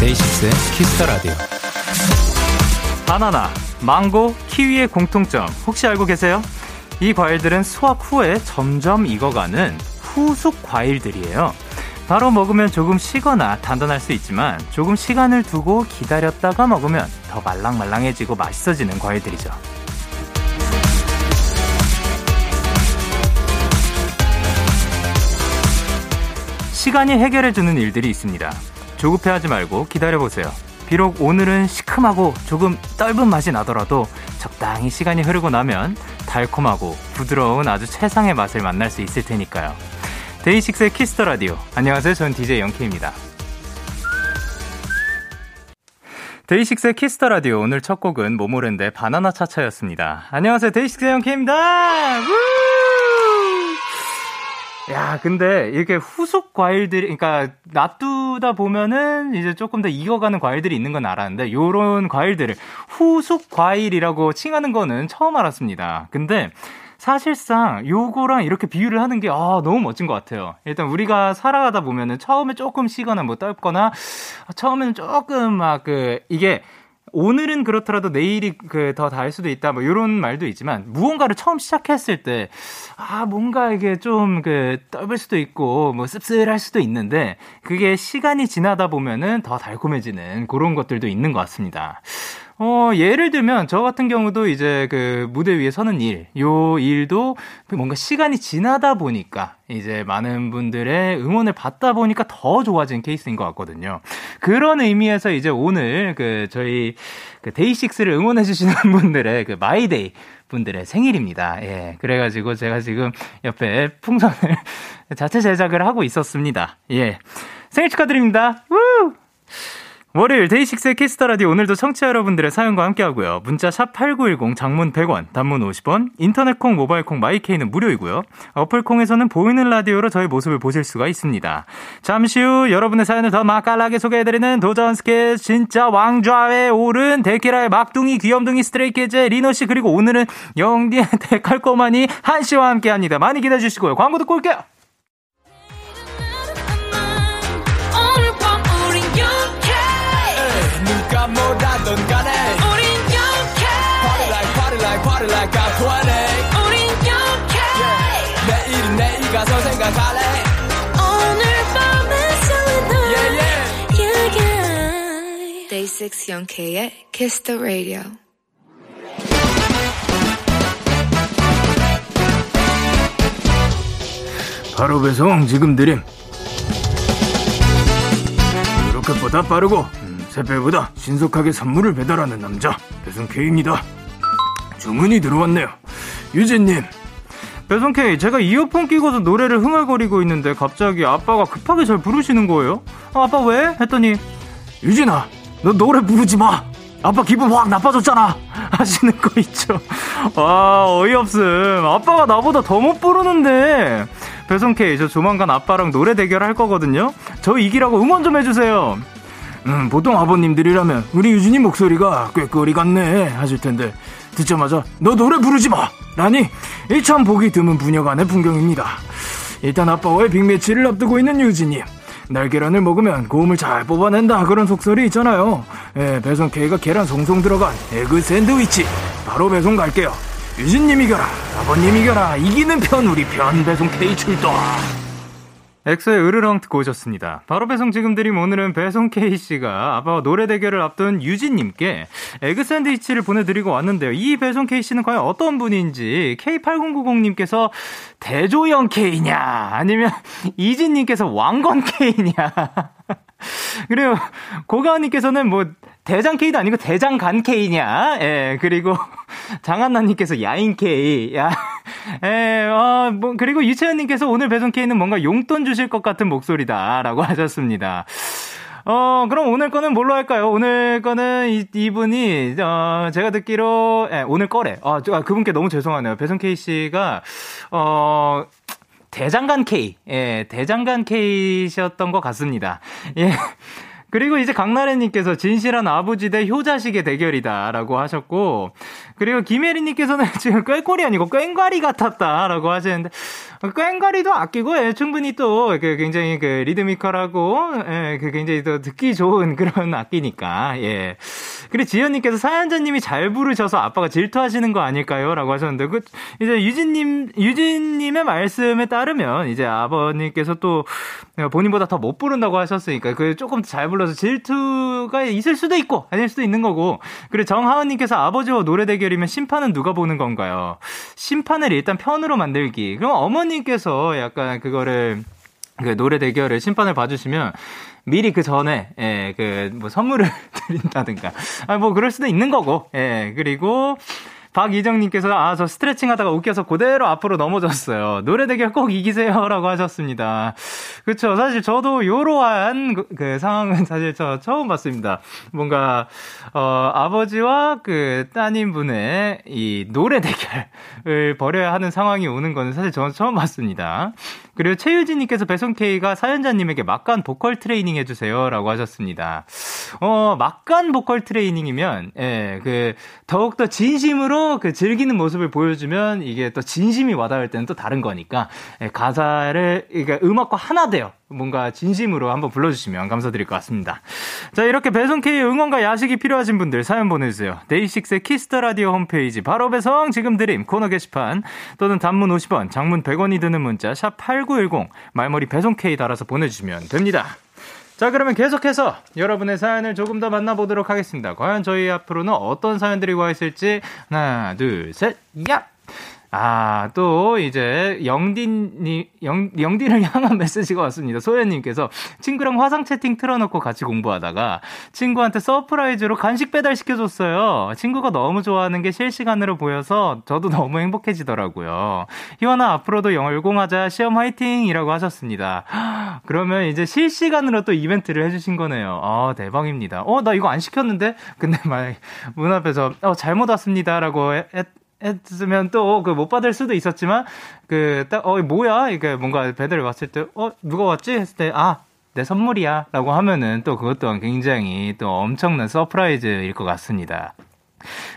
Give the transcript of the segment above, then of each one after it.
데이식스의 Kiss the Radio. 바나나, 망고, 키위의 공통점 혹시 알고 계세요? 이 과일들은 수확 후에 점점 익어가는 후숙 과일들이에요. 바로 먹으면 조금 시거나 단단할 수 있지만 조금 시간을 두고 기다렸다가 먹으면 더 말랑말랑해지고 맛있어지는 과일들이죠. 시간이 해결해주는 일들이 있습니다. 조급해하지 말고 기다려보세요. 비록 오늘은 시큼하고 조금 떫은 맛이 나더라도 적당히 시간이 흐르고 나면 달콤하고 부드러운 아주 최상의 맛을 만날 수 있을 테니까요. 데이식스의 Kiss the Radio. 안녕하세요. 전 DJ 영케입니다. 데이식스의 Kiss the Radio. 오늘 첫 곡은 모모랜드의 바나나 차차였습니다. 안녕하세요. 데이식스의 영케입니다. 야, 근데 이렇게 후속 과일들이, 그러니까 놔두다 보면은 이제 조금 더 익어가는 과일들이 있는 건 알았는데, 요런 과일들을 후속 과일이라고 칭하는 거는 처음 알았습니다. 근데 사실상 요거랑 이렇게 비유를 하는 게, 아, 너무 멋진 것 같아요. 일단 우리가 살아가다 보면은 처음에 조금 시거나 뭐 떫거나, 처음에는 조금 막 그, 이게 오늘은 그렇더라도 내일이 그더 닿을 수도 있다. 뭐 이런 말도 있지만 무언가를 처음 시작했을 때 아, 뭔가 이게 좀그 떫을 수도 있고 뭐 씁쓸할 수도 있는데 그게 시간이 지나다 보면은 더 달콤해지는 그런 것들도 있는 것 같습니다. 어, 예를 들면, 저 같은 경우도 이제 그 무대 위에 서는 일, 요 일도 뭔가 시간이 지나다 보니까 이제 많은 분들의 응원을 받다 보니까 더 좋아진 케이스인 것 같거든요. 그런 의미에서 이제 오늘 그 저희 그 데이식스를 응원해주시는 분들의 그 마이데이 분들의 생일입니다. 예. 그래가지고 제가 지금 옆에 풍선을 자체 제작을 하고 있었습니다. 예. 생일 축하드립니다. 우! 월요일 데이식스의 Kiss the Radio 오늘도 청취자 여러분들의 사연과 함께하고요. 문자 샵 8910 장문 100원, 단문 50원, 인터넷 콩, 모바일 콩, 마이케이는 무료이고요. 어플 콩에서는 보이는 라디오로 저희 모습을 보실 수가 있습니다. 잠시 후 여러분의 사연을 더 맛깔나게 소개해드리는 도전 스케치 진짜 왕좌에 오른 데키라의 막둥이 귀염둥이 스트레이키즈의 리노 씨 그리고 오늘은 영디의 데칼꼬마니 한 씨와 함께합니다. 많이 기대해주시고요. 광고 듣고 올게요. 가서 생각할래 오늘 밤에 설레는 yeah, yeah. yeah, yeah. Day 6 영케의 Kiss the Radio 바로 배송 지금 드림 로켓보다 빠르고 새별보다 신속하게 선물을 배달하는 남자 배송 K입니다. 주문이 들어왔네요. 유진님. 배송 K, 제가 이어폰 끼고서 노래를 흥얼거리고 있는데 갑자기 아빠가 급하게 잘 부르시는 거예요. 아, 아빠 왜? 했더니 유진아, 너 노래 부르지 마. 아빠 기분 확 나빠졌잖아. 하시는 거 있죠. 아, 어이없음. 아빠가 나보다 더 못 부르는데. 배송 K, 저 조만간 아빠랑 노래 대결 할 거거든요. 저 이기라고 응원 좀 해주세요. 음, 보통 아버님들이라면 우리 유진이 목소리가 꾀꼬리 같네 하실 텐데 듣자마자 너 노래 부르지 마! 라니 이 참 보기 드문 부녀간의 풍경입니다. 일단 아빠와의 빅매치를 앞두고 있는 유진이 날계란을 먹으면 고음을 잘 뽑아낸다 그런 속설이 있잖아요. 예, 배송 K가 계란 송송 들어간 egg 샌드위치 바로 배송 갈게요. 유진님 이겨라 아버님 이겨라 이기는 편 우리 편 배송 K 출동 엑소의 으르렁 듣고 오셨습니다. 바로 배송 지금 드림 오늘은 배송 K씨가 아빠와 노래 대결을 앞둔 유진님께 egg 샌드위치를 보내드리고 왔는데요. 이 배송 K씨는 과연 어떤 분인지 K8090님께서 대조영 K냐 아니면 이진님께서 왕건 K냐 그리고 고가은님께서는 뭐 대장 K도 아니고 대장 간 K냐 예 그리고 장한나님께서 야인 K 야 예, 어, 뭐, 그리고 유채연님께서 오늘 배송 K는 뭔가 용돈 주실 것 같은 목소리다 라고 하셨습니다. 어, 그럼 오늘 거는 뭘로 할까요? 오늘 거는 이, 이분이, 어, 제가 듣기로, 예, 오늘 거래. 아, 아, 그분께 너무 죄송하네요. 배송 K 씨가, 어, 대장간 K, 예, 대장간 K셨던 것 같습니다. 예. 그리고 이제 강나래님께서 진실한 아버지 대 효자식의 대결이다라고 하셨고, 그리고 김혜리님께서는 지금 꾀꼬리 아니고 꽹과리 같았다라고 하시는데, 꽹과리도 아끼고, 예, 충분히 또, 그 굉장히 그 리드미컬하고, 예, 그 굉장히 또 듣기 좋은 그런 악기니까, 예. 그리고 지현님께서 사연자님이 잘 부르셔서 아빠가 질투하시는 거 아닐까요? 라고 하셨는데, 그, 이제 유진님, 유진님의 말씀에 따르면, 이제 아버님께서 또 본인보다 더 못 부른다고 하셨으니까, 그 조금 잘 불러서 질투가 있을 수도 있고, 아닐 수도 있는 거고, 그리고 정하은님께서 아버지와 노래 대결 이면 심판은 누가 보는 건가요? 심판을 일단 편으로 만들기. 그럼 어머님께서 약간 그거를, 그 노래 대결을 심판을 봐주시면 미리 그 전에 예, 그 뭐 선물을 드린다든가 아 뭐 그럴 수도 있는 거고 예 그리고 박이정님께서 아 저 스트레칭 하다가 웃겨서 그대로 앞으로 넘어졌어요. 노래 대결 꼭 이기세요 라고 하셨습니다. 그렇죠. 사실 저도 요러한 그, 그, 상황은 사실 저 처음 봤습니다. 뭔가 어 아버지와 그 따님 분의 이 노래 대결을 벌여야 하는 상황이 오는 거는 사실 저는 처음 봤습니다. 그리고 최유진님께서 배송 K가 사연자님에게 막간 보컬 트레이닝 해주세요라고 하셨습니다. 어 막간 보컬 트레이닝이면 예 그 더욱 더 진심으로 그 즐기는 모습을 보여주면 이게 또 진심이 와닿을 때는 또 다른 거니까 예, 가사를 그러니까 음악과 하나 돼요. 뭔가 진심으로 한번 불러주시면 감사드릴 것 같습니다. 자, 이렇게 배송K의 응원과 야식이 필요하신 분들 사연 보내주세요. 데이식스의 Kiss the Radio 홈페이지 바로 배송 지금 드림 코너 게시판 또는 단문 50원, 장문 100원이 드는 문자 샵 8910 말머리 배송K 달아서 보내주시면 됩니다. 자, 그러면 계속해서 여러분의 사연을 조금 더 만나보도록 하겠습니다. 과연 저희 앞으로는 어떤 사연들이 와 있을지 하나, 둘, 셋, 야! 아, 또, 이제, 영디님, 영, 영디를 향한 메시지가 왔습니다. 소연님께서 친구랑 화상 채팅 틀어놓고 같이 공부하다가 친구한테 surprise로 간식 배달시켜줬어요. 친구가 너무 좋아하는 게 실시간으로 보여서 저도 너무 행복해지더라고요. 희원아, 앞으로도 열공하자. 시험 화이팅! 이라고 하셨습니다. 그러면 이제 실시간으로 또 이벤트를 해주신 거네요. 아, 대박입니다. 어, 나 이거 안 시켰는데? 근데 막, 문 앞에서, 어, 잘못 왔습니다. 라고 했, 했으면 또 그 못 받을 수도 있었지만 그 딱 어 뭐야 이게 뭔가 배달을 왔을 때 어 누가 왔지 했을 때아 내 선물이야 라고 하면은 또 그것 또한 굉장히 또 엄청난 surprise일 것 같습니다.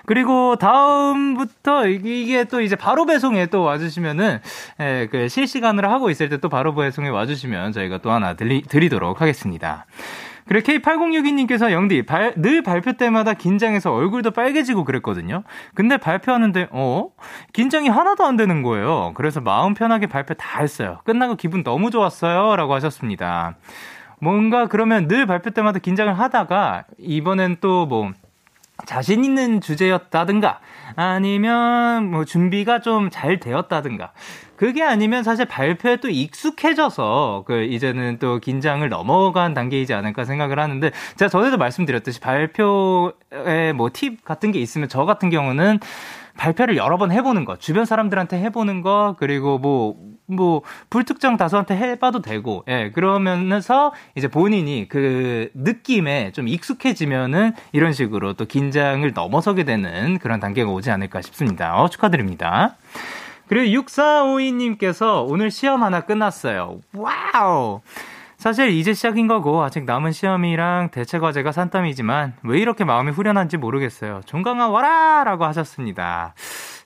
그리고 다음부터 이게 또 이제 바로 배송에 또 와주시면은 예, 그 실시간으로 하고 있을 때 또 바로 배송에 와주시면 저희가 또 하나 드리, 드리도록 하겠습니다. 그리고 K8062님께서 영디, 발, 늘 발표 때마다 긴장해서 얼굴도 빨개지고 그랬거든요. 근데 발표하는데, 어? 긴장이 하나도 안 되는 거예요. 그래서 마음 편하게 발표 다 했어요. 끝나고 기분 너무 좋았어요. 라고 하셨습니다. 뭔가 그러면 늘 발표 때마다 긴장을 하다가, 이번엔 또 뭐, 자신 있는 주제였다든가, 아니면 뭐 준비가 좀 잘 되었다든가, 그게 아니면 사실 발표에 또 익숙해져서 그 이제는 또 긴장을 넘어간 단계이지 않을까 생각을 하는데 제가 전에도 말씀드렸듯이 발표에 뭐 팁 같은 게 있으면 저 같은 경우는 발표를 여러 번 해보는 거, 주변 사람들한테 해보는 거, 그리고 뭐, 뭐, 불특정 다수한테 해봐도 되고, 예, 그러면서 이제 본인이 그 느낌에 좀 익숙해지면은 이런 식으로 또 긴장을 넘어서게 되는 그런 단계가 오지 않을까 싶습니다. 어, 축하드립니다. 그리고 6452님께서 오늘 시험 하나 끝났어요. wow! 사실 이제 시작인 거고 아직 남은 시험이랑 대체 과제가 산더미지만 왜 이렇게 마음이 후련한지 모르겠어요. 종강아 와라! 라고 하셨습니다.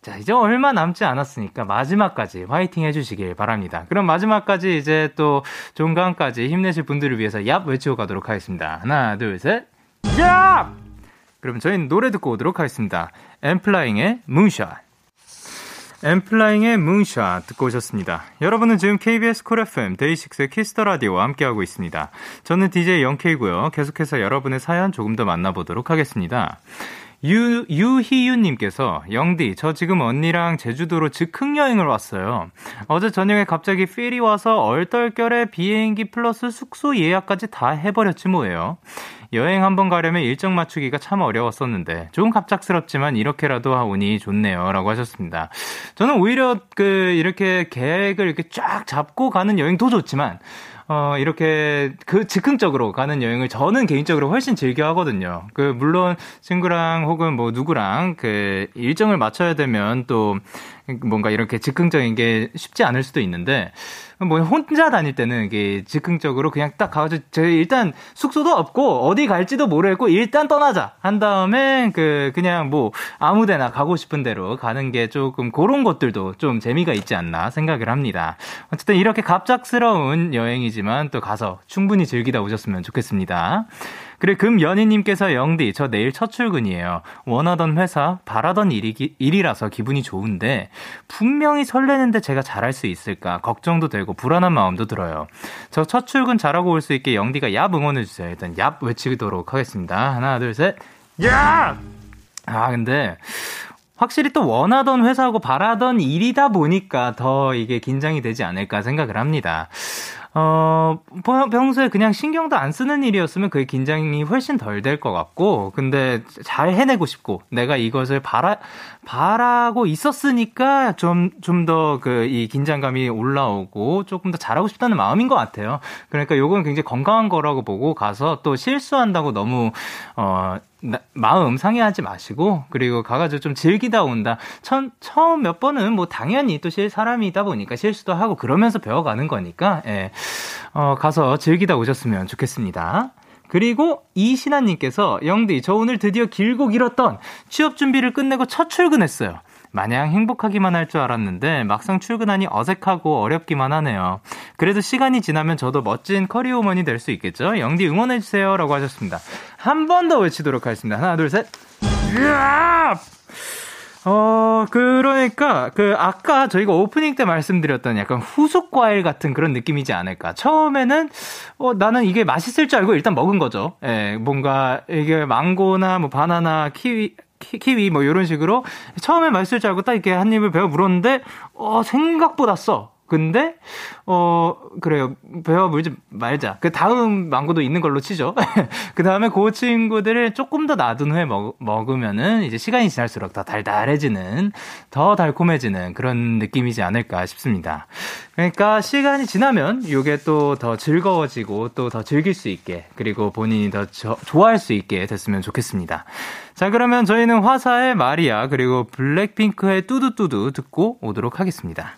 자, 이제 얼마 남지 않았으니까 마지막까지 화이팅 해주시길 바랍니다. 그럼 마지막까지 이제 또 종강까지 힘내실 분들을 위해서 얍 외치고 가도록 하겠습니다. 하나, 둘, 셋. 얍! 그럼 저희는 노래 듣고 오도록 하겠습니다. 엔플라잉의 Moonshot. 엔플라잉의 Moonshot 듣고 오셨습니다. 여러분은 지금 KBS Cool FM 데이식스의 Kiss the Radio와 함께하고 있습니다. 저는 DJ 영케이고요. 계속해서 여러분의 사연 조금 더 만나보도록 하겠습니다. 유, 유희윤님께서, 영디, 저 지금 언니랑 제주도로 즉흥 여행을 왔어요. 어제 저녁에 갑자기 feel이 와서 얼떨결에 비행기 플러스 숙소 예약까지 다 해버렸지 뭐예요. 여행 한번 가려면 일정 맞추기가 참 어려웠었는데 좀 갑작스럽지만 이렇게라도 하오니 좋네요라고 하셨습니다. 저는 오히려 그 이렇게 계획을 이렇게 쫙 잡고 가는 여행도 좋지만 어, 이렇게 그 즉흥적으로 가는 여행을 저는 개인적으로 훨씬 즐겨 하거든요. 그, 물론 친구랑 혹은 뭐 누구랑 그 일정을 맞춰야 되면 또 뭔가 이렇게 즉흥적인 게 쉽지 않을 수도 있는데, 뭐 혼자 다닐 때는 이게 즉흥적으로 그냥 딱 가가지고 저희 일단 숙소도 없고 어디 갈지도 모르겠고 일단 떠나자 한 다음에 그 그냥 뭐 아무데나 가고 싶은 대로 가는 게 조금 그런 것들도 좀 재미가 있지 않나 생각을 합니다. 어쨌든 이렇게 갑작스러운 여행이지만 또 가서 충분히 즐기다 오셨으면 좋겠습니다. 그리고 금연희님께서 영디, 저 내일 첫 출근이에요. 원하던 회사, 바라던 일이, 일이라서 기분이 좋은데, 분명히 설레는데 제가 잘할 수 있을까? 걱정도 되고, 불안한 마음도 들어요. 저 첫 출근 잘하고 올 수 있게 영디가 얍 응원해주세요. 일단 얍 외치도록 하겠습니다. 하나, 둘, 셋. 야! 아, 근데, 확실히 또 원하던 회사하고 바라던 일이다 보니까 더 이게 긴장이 되지 않을까 생각을 합니다. 어, 평소에 그냥 신경도 안 쓰는 일이었으면 그게 긴장이 훨씬 덜 될 것 같고, 근데 잘 해내고 싶고, 내가 이것을 바라, 바라고 있었으니까 좀, 좀 더 그, 이 긴장감이 올라오고, 조금 더 잘하고 싶다는 마음인 것 같아요. 그러니까 요건 굉장히 건강한 거라고 보고 가서 또 실수한다고 너무, 어, 나, 마음 상해하지 마시고 그리고 가가지고 좀 즐기다 온다. 천, 처음 몇 번은 뭐 당연히 또 실 사람이다 보니까 실수도 하고 그러면서 배워가는 거니까 예. 어, 가서 즐기다 오셨으면 좋겠습니다. 그리고 이신아님께서 영디 저 오늘 드디어 길고 길었던 취업 준비를 끝내고 첫 출근했어요. 마냥 행복하기만 할 줄 알았는데 막상 출근하니 어색하고 어렵기만 하네요. 그래도 시간이 지나면 저도 멋진 커리어우먼이 될 수 있겠죠? 영디 응원해주세요. 라고 하셨습니다. 한 번 더 외치도록 하겠습니다. 하나, 둘, 셋. 으아! 어, 그러니까, 그, 아까 저희가 오프닝 때 말씀드렸던 약간 후숙 과일 같은 그런 느낌이지 않을까. 처음에는, 어, 나는 이게 맛있을 줄 알고 일단 먹은 거죠. 예, 뭔가, 이게 망고나 뭐 바나나, 키위, 키위 뭐 이런 식으로 처음에 맛있을 줄 알고 딱 이렇게 한 입을 베어 물었는데 어 생각보다 써. 근데 어 그래요. 배워 물지 말자. 그 다음 망고도 있는 걸로 치죠. 그 다음에 그 친구들을 조금 더 놔둔 후에 먹, 먹으면은 이제 시간이 지날수록 더 달달해지는 더 달콤해지는 그런 느낌이지 않을까 싶습니다. 그러니까 시간이 지나면 이게 또 더 즐거워지고 또 더 즐길 수 있게 그리고 본인이 더 저, 좋아할 수 있게 됐으면 좋겠습니다. 자 그러면 저희는 화사의 마리아 그리고 블랙핑크의 뚜두뚜두 듣고 오도록 하겠습니다.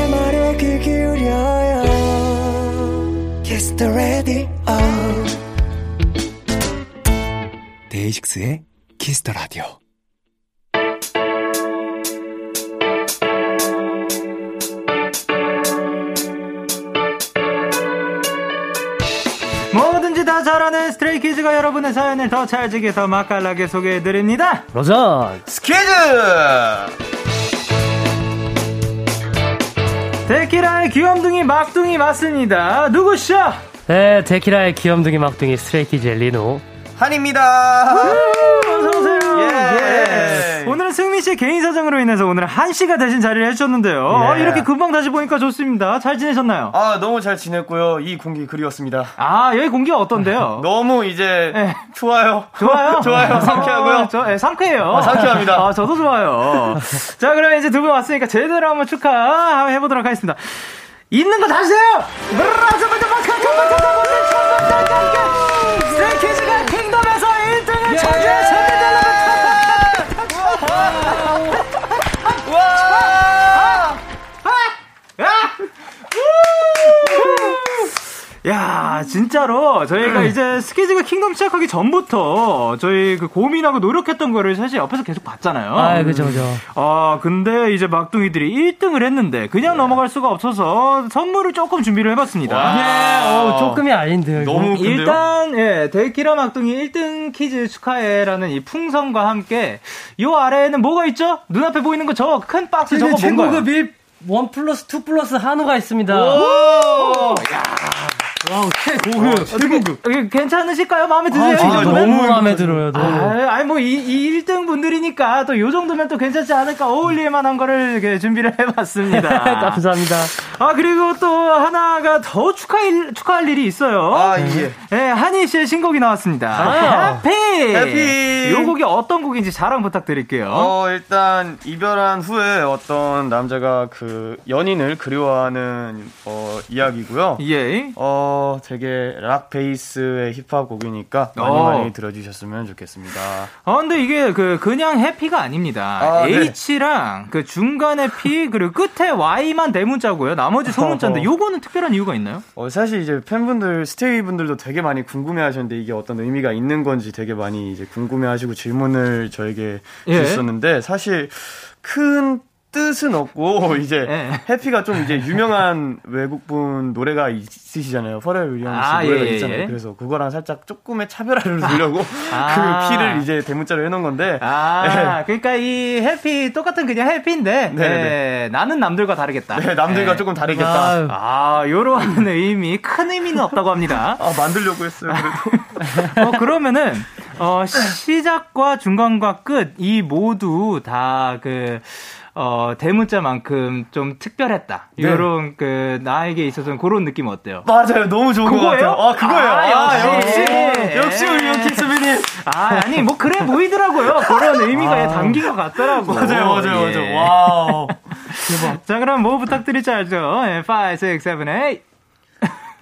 데이식스의 the Radio 뭐든지 다 잘하는 스트레이키즈가 여러분의 사연을 더 찰지게 더 맛깔나게 소개해드립니다. 도전 스키즈! 데키라의 귀염둥이 막둥이 맞습니다. 누구시죠? 네, 데키라의 귀염둥이 막둥이 스트레이키즈의 리노 한입니다. 어서오세요. 예. 오늘은 승민 씨 개인 사정으로 인해서 오늘 한 씨가 대신 자리를 해주셨는데요. 예. 아, 이렇게 금방 다시 보니까 좋습니다. 잘 지내셨나요? 아, 너무 잘 지냈고요. 이 공기 그리웠습니다. 아, 여기 공기가 어떤데요? 너무 이제 예. 좋아요. 좋아요? 좋아요. 상쾌하고요. 어, 저, 예, 상쾌해요. 아, 상쾌합니다. 아, 저도 좋아요. 자, 그러면 이제 두 분 왔으니까 제대로 한번 축하해보도록 하겠습니다. 있는 거 다시세요! 스트레이키즈가 킹덤에서 1등을 차지했습니다! 야, 진짜로 저희가 이제 스키즈가 킹덤 시작하기 전부터 저희 그 고민하고 노력했던 거를 사실 옆에서 계속 봤잖아요. 아, 그죠, 그죠. 아, 근데 이제 막둥이들이 1등을 했는데 그냥 넘어갈 수가 없어서 선물을 조금 준비를 해봤습니다. 예, 어, 조금이 아닌데요. 이거. 너무 큰데요? 일단 예 데키라 막둥이 1등 퀴즈 축하해라는 이 풍선과 함께 요 아래에는 뭐가 있죠? 눈앞에 보이는 거 저 큰 박스 저거 뭔가요? 최고급 일원 플러스 two 플러스 한우가 있습니다. 오! 야. wow, 최고급. 어떻게, 괜찮으실까요? 마음에 드세요? 아, 너무 마음에 들어요. 너무. 아, 아니, 뭐, 이, 이 1등 분들이니까 또 요 정도면 또 괜찮지 않을까 어울릴 만한 거를 이렇게 준비를 해봤습니다. 감사합니다. 아, 그리고 또 하나가 더 축하할, 축하할 일이 있어요. 아, 예. 네, 한희 씨의 신곡이 나왔습니다. 아. 해피! 해피! 요 곡이 어떤 곡인지 자랑 부탁드릴게요. 어, 일단, 이별한 후에 어떤 남자가 그 연인을 그리워하는, 어, 이야기고요. 예. 어, 되게 락 베이스의 힙합 곡이니까 많이 어. 많이 들어주셨으면 좋겠습니다. 아, 근데 이게 그, 그냥 해피가 아닙니다. 아, 네. H랑 그 중간에 P, 그리고 끝에 Y만 대문자고요. 나머지 소문자인데, 요거는 특별한 이유가 있나요? 어, 사실 이제 팬분들, 스테이 분들도 되게 많이 궁금해 하셨는데 이게 어떤 의미가 있는 건지 되게 많이 이제 궁금해 하시고 질문을 저에게 예. 주셨는데 사실 큰 뜻은 없고 이제 예. 해피가 좀 이제 유명한 외국분 노래가 있으시잖아요. 퍼렐 윌리엄스 아, 노래가 예, 예, 있잖아요. 예. 그래서 그거랑 살짝 조금의 차별화를 두려고 아. 그 피를 이제 대문자로 해놓은 건데 아, 그러니까 이 해피, 똑같은 그냥 해피인데, 네네네. 예, 나는 남들과 다르겠다. 네, 남들과 예. 조금 다르겠다. 아, 요런 의미, 큰 의미는 없다고 합니다. 아, 만들려고 했어요. 그래도. 어, 그러면은, 어, 시작과 중간과 끝, 이 모두 다 그, 어, 대문자만큼 좀 특별했다. 네. 요런 그, 나에게 있어서는 그런 느낌 어때요? 맞아요. 너무 좋은 것 그거예요? 같아요. 아, 그거예요. 아, 아, 역시. 역시. 역시 우리 선배님. 아, 아니, 뭐, 그래 보이더라고요. 그런 의미가 담긴 것 같더라고. 아. 맞아요, 맞아요, 예. 맞아요. wow. 자, 그럼 뭐? 예, 5, 6, 7, 8.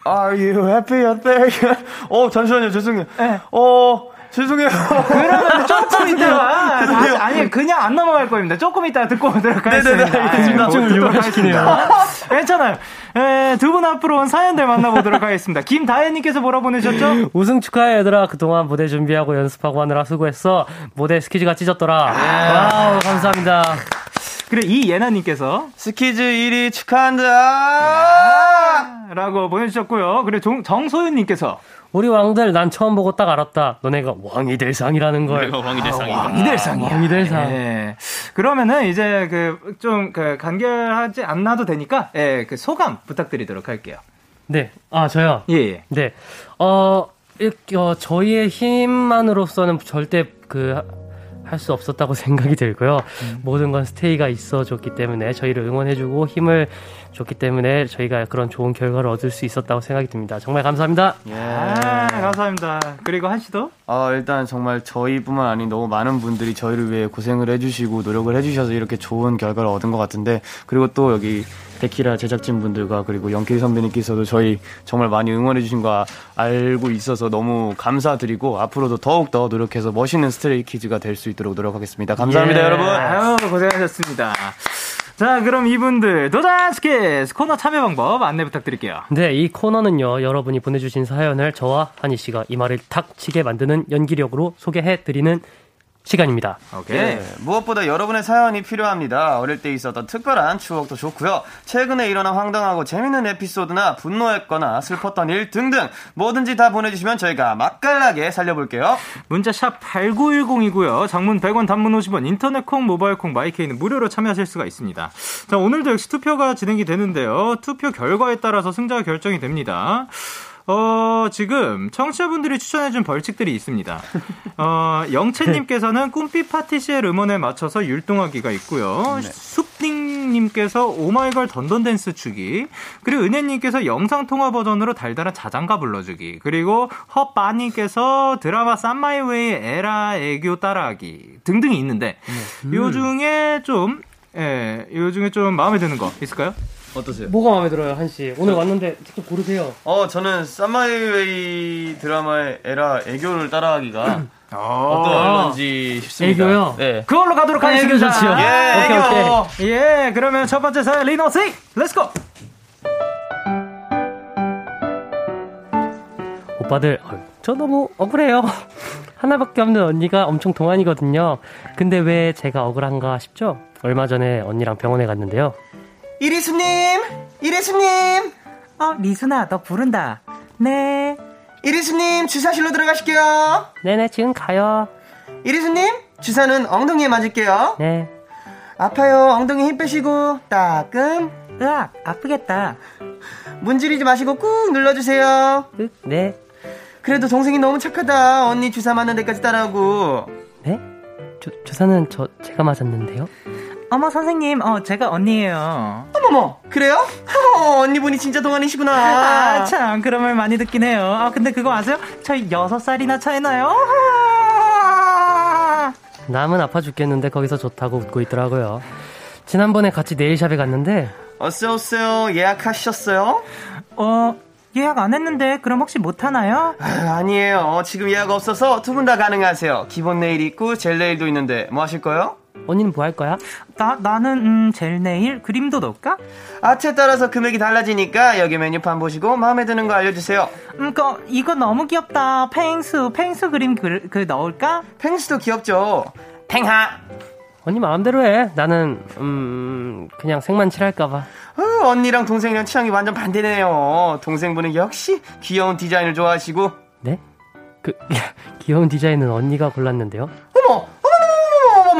Are you happy out there? 어, 잠시만요. 죄송해요. 네. 어, 죄송해요. 그러면 조금 이따가 다시, 그래요. 아니 그냥 안 넘어갈 겁니다. 조금 이따 듣고 오도록 네네네, 하겠습니다. 집중을 듣도록 요구시키네요. 하겠습니다. 괜찮아요. 예, 두분 앞으로 온 사연들 만나보도록 하겠습니다. 김다혜님께서 뭐라 보내셨죠? 우승 축하해 얘들아 그동안 무대 준비하고 연습하고 하느라 수고했어 무대 스키즈가 찢었더라 wow 감사합니다 그리고 이예나님께서 스키즈 1위 축하한다. 라고 보내주셨고요. 그리고 정, 정소윤님께서 우리 왕들 난 처음 보고 딱 알았다 너네가 왕이 될 상이라는 걸 왕이 될 상이다. 이 될 상이야. 왕이 될 상. 예. 그러면은 이제 그 좀그 간결하지 않아도 되니까 예, 그 소감 부탁드리도록 할게요. 네, 아 저요. 예, 예. 네, 어, 이렇게, 어, 저희의 힘만으로서는 절대 그 할 수 없었다고 생각이 들고요. 모든 건 스테이가 있어줬기 때문에 저희를 응원해주고 힘을 줬기 때문에 저희가 그런 좋은 결과를 얻을 수 있었다고 생각이 듭니다. 정말 감사합니다. 예. 아, 감사합니다. 그리고 한 씨도? 아, 일단 정말 저희뿐만 아닌 너무 많은 분들이 저희를 위해 고생을 해주시고 노력을 해주셔서 이렇게 좋은 결과를 얻은 것 같은데 그리고 또 여기 데키라 제작진 분들과 그리고 영케이 선배님께서도 저희 정말 많이 응원해주신 거 알고 있어서 너무 감사드리고 앞으로도 더욱더 노력해서 멋있는 스트레이 키즈가 될 수 있도록 노력하겠습니다. 감사합니다, 예. 여러분. 아유, 고생하셨습니다. 자, 그럼 이분들 도전 스키즈 코너 참여 방법 안내 부탁드릴게요. 네, 이 코너는요, 여러분이 보내주신 사연을 저와 한이 씨가 이마를 탁 치게 만드는 연기력으로 소개해 드리는 시간입니다. 오케이. 네, 무엇보다 여러분의 사연이 필요합니다. 어릴 때 있었던 특별한 추억도 좋고요. 최근에 일어난 황당하고 재밌는 에피소드나 분노했거나 슬펐던 일 등등 뭐든지 다 보내주시면 저희가 맛깔나게 살려볼게요. 문자 샵 8910이고요. 장문 100원, 단문 50원, 인터넷 콩, 모바일 콩, 마이케이는 무료로 참여하실 수가 있습니다. 자, 오늘도 역시 투표가 진행이 되는데요. 투표 결과에 따라서 승자가 결정이 됩니다. 어, 지금 청취자분들이 추천해준 벌칙들이 있습니다. 어, 영채님께서는 꿈빛 파티시엘 음원에 맞춰서 율동하기가 있고요. 숲딩님께서 오마이걸 Dun Dun Dance 추기. 그리고 은혜님께서 영상통화 버전으로 달달한 자장가 불러주기. 그리고 허빠님께서 드라마 쌈마이웨이 애라 애교 따라하기. 등등이 있는데, 요 중에 좀, 예, 요 중에 좀 마음에 드는 거 있을까요? 어떠세요? 뭐가 마음에 들어요, 한이 씨? 오늘 왔는데 직접 고르세요. 어, 저는 쌈마이웨이 드라마의 애라 애교를 따라하기가 어떤지 싶습니다. 애교요? 네. 그걸로 가도록 애교 하겠습니다. 좋지요. 예, 오케이, 애교. 오케이. 예, 그러면 첫 번째 사연 리노 씨, let's go. 오빠들, 어휴, 저 너무 억울해요. 하나밖에 없는 언니가 엄청 동안이거든요. 근데 왜 제가 억울한가 싶죠? 얼마 전에 언니랑 병원에 갔는데요. 이리수님! 이리수님! 어, 리순아, 너 부른다. 네. 이리수님, 주사실로 들어가실게요. 네네, 지금 가요. 이리수님, 주사는 엉덩이에 맞을게요. 네. 아파요. 엉덩이 힘 빼시고 따끔. 으악, 아프겠다. 문지르지 마시고 꾹 눌러주세요. 네. 그래도 동생이 너무 착하다. 언니 주사 맞는 데까지 따라오고. 네? 주, 주사는 저 제가 맞았는데요. 어머, 선생님, 어, 제가 언니예요. 어머머, 그래요? 어, 언니분이 진짜 동안이시구나. 아, 참, 그런 말 많이 듣긴 해요. 아, 근데 그거 아세요? 저희 여섯 살이나 차이나요? 남은 아파 죽겠는데 거기서 좋다고 웃고 있더라고요. 지난번에 같이 네일샵에 갔는데 어서 오세요. 예약하셨어요? 어, 예약 안 했는데, 그럼 혹시 못 하나요? 아, 아니에요. 지금 예약 없어서 두 분 다 가능하세요. 기본 네일 있고 젤 네일도 있는데 뭐 하실 거요? 언니는 뭐 할 거야? 나, 나는, 음, 젤 네일? 그림도 넣을까? 아트에 따라서 금액이 달라지니까 여기 메뉴판 보시고 마음에 드는 거 알려주세요. 음, 거, 이거 너무 귀엽다. 펭수, 펭수 그림 그, 그 넣을까? 펭수도 귀엽죠? 팽하! 언니 마음대로 해. 나는 음 그냥 생만 칠할까봐. 어, 언니랑 동생이랑 취향이 완전 반대네요. 동생분은 역시 귀여운 디자인을 좋아하시고. 네? 그 귀여운 디자인은 언니가 골랐는데요. 어머!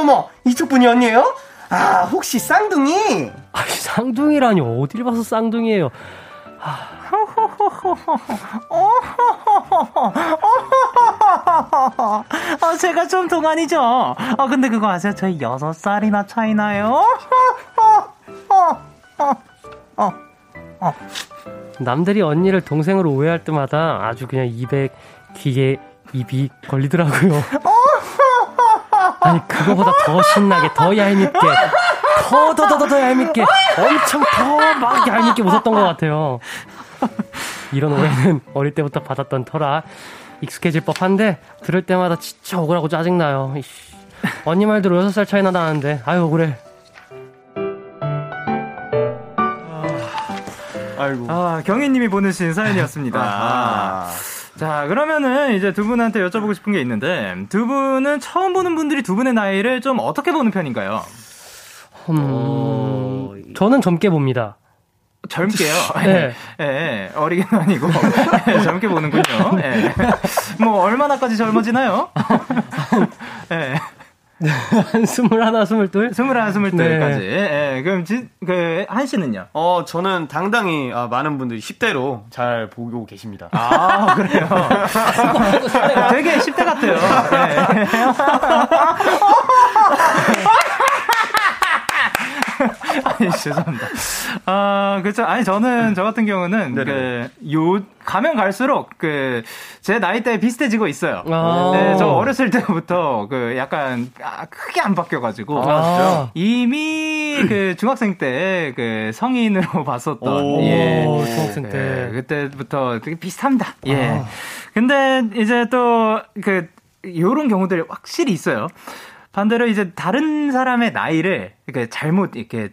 어머머머머머머머! 이쪽 분이 언니예요? 아, 혹시 쌍둥이? 아, 쌍둥이라니 어딜 봐서 쌍둥이에요. 어, 제가 좀 동안이죠? 어, 근데 그거 아세요? 저희 여섯 살이나 차이나요? 남들이 언니를 동생으로 오해할 때마다 아주 그냥 입에 귀에 입이 걸리더라고요. 아니 그거보다 더 신나게 더 얄밉게 더 더 더 더 더 얄밉게 엄청 더 막 얄밉게 웃었던 것 같아요. 이런 오해는 어릴 때부터 받았던 터라 익숙해질 법한데 들을 때마다 진짜 억울하고 짜증나요. 이씨. 언니 말대로 6살 차이나 나는데 아유 억울해. 아이고. 아, 경희님이 보내신 사연이었습니다. 아. 자, 그러면은 이제 두 분한테 여쭤보고 싶은 게 있는데, 두 분은 처음 보는 분들이 두 분의 나이를 좀 어떻게 보는 편인가요? 음, 저는 젊게 봅니다. 젊게요. 네. 예, 예, 어리게는 아니고, 예, 젊게 보는군요. 예. 뭐, 얼마나까지 젊어지나요? 예. 한 스물하나, 스물둘? 스물하나, 스물둘까지. 네. 예, 그럼, 지, 그, 한 씨는요? 어, 저는 당당히 아, 많은 분들이 10대로 잘 보고 계십니다. 아, 그래요? 되게 10대 같아요. 네. 아니, 죄송합니다. 아, 그쵸. 아니, 저는, 저 같은 경우는, 그, 네네. 요, 가면 갈수록, 그, 제 나이대에 비슷해지고 있어요. 아. 네, 저 어렸을 때부터, 그, 약간, 아, 크게 안 바뀌어가지고. 아, 이미 그 중학생 때 그 성인으로 봤었던 오, 예. 중학생 때. 예, 그때부터 되게 비슷합니다. 예. 아. 근데 이제 또 그 요런 경우들이 확실히 있어요. 반대로 이제 다른 사람의 나이를 이렇게 잘못 이렇게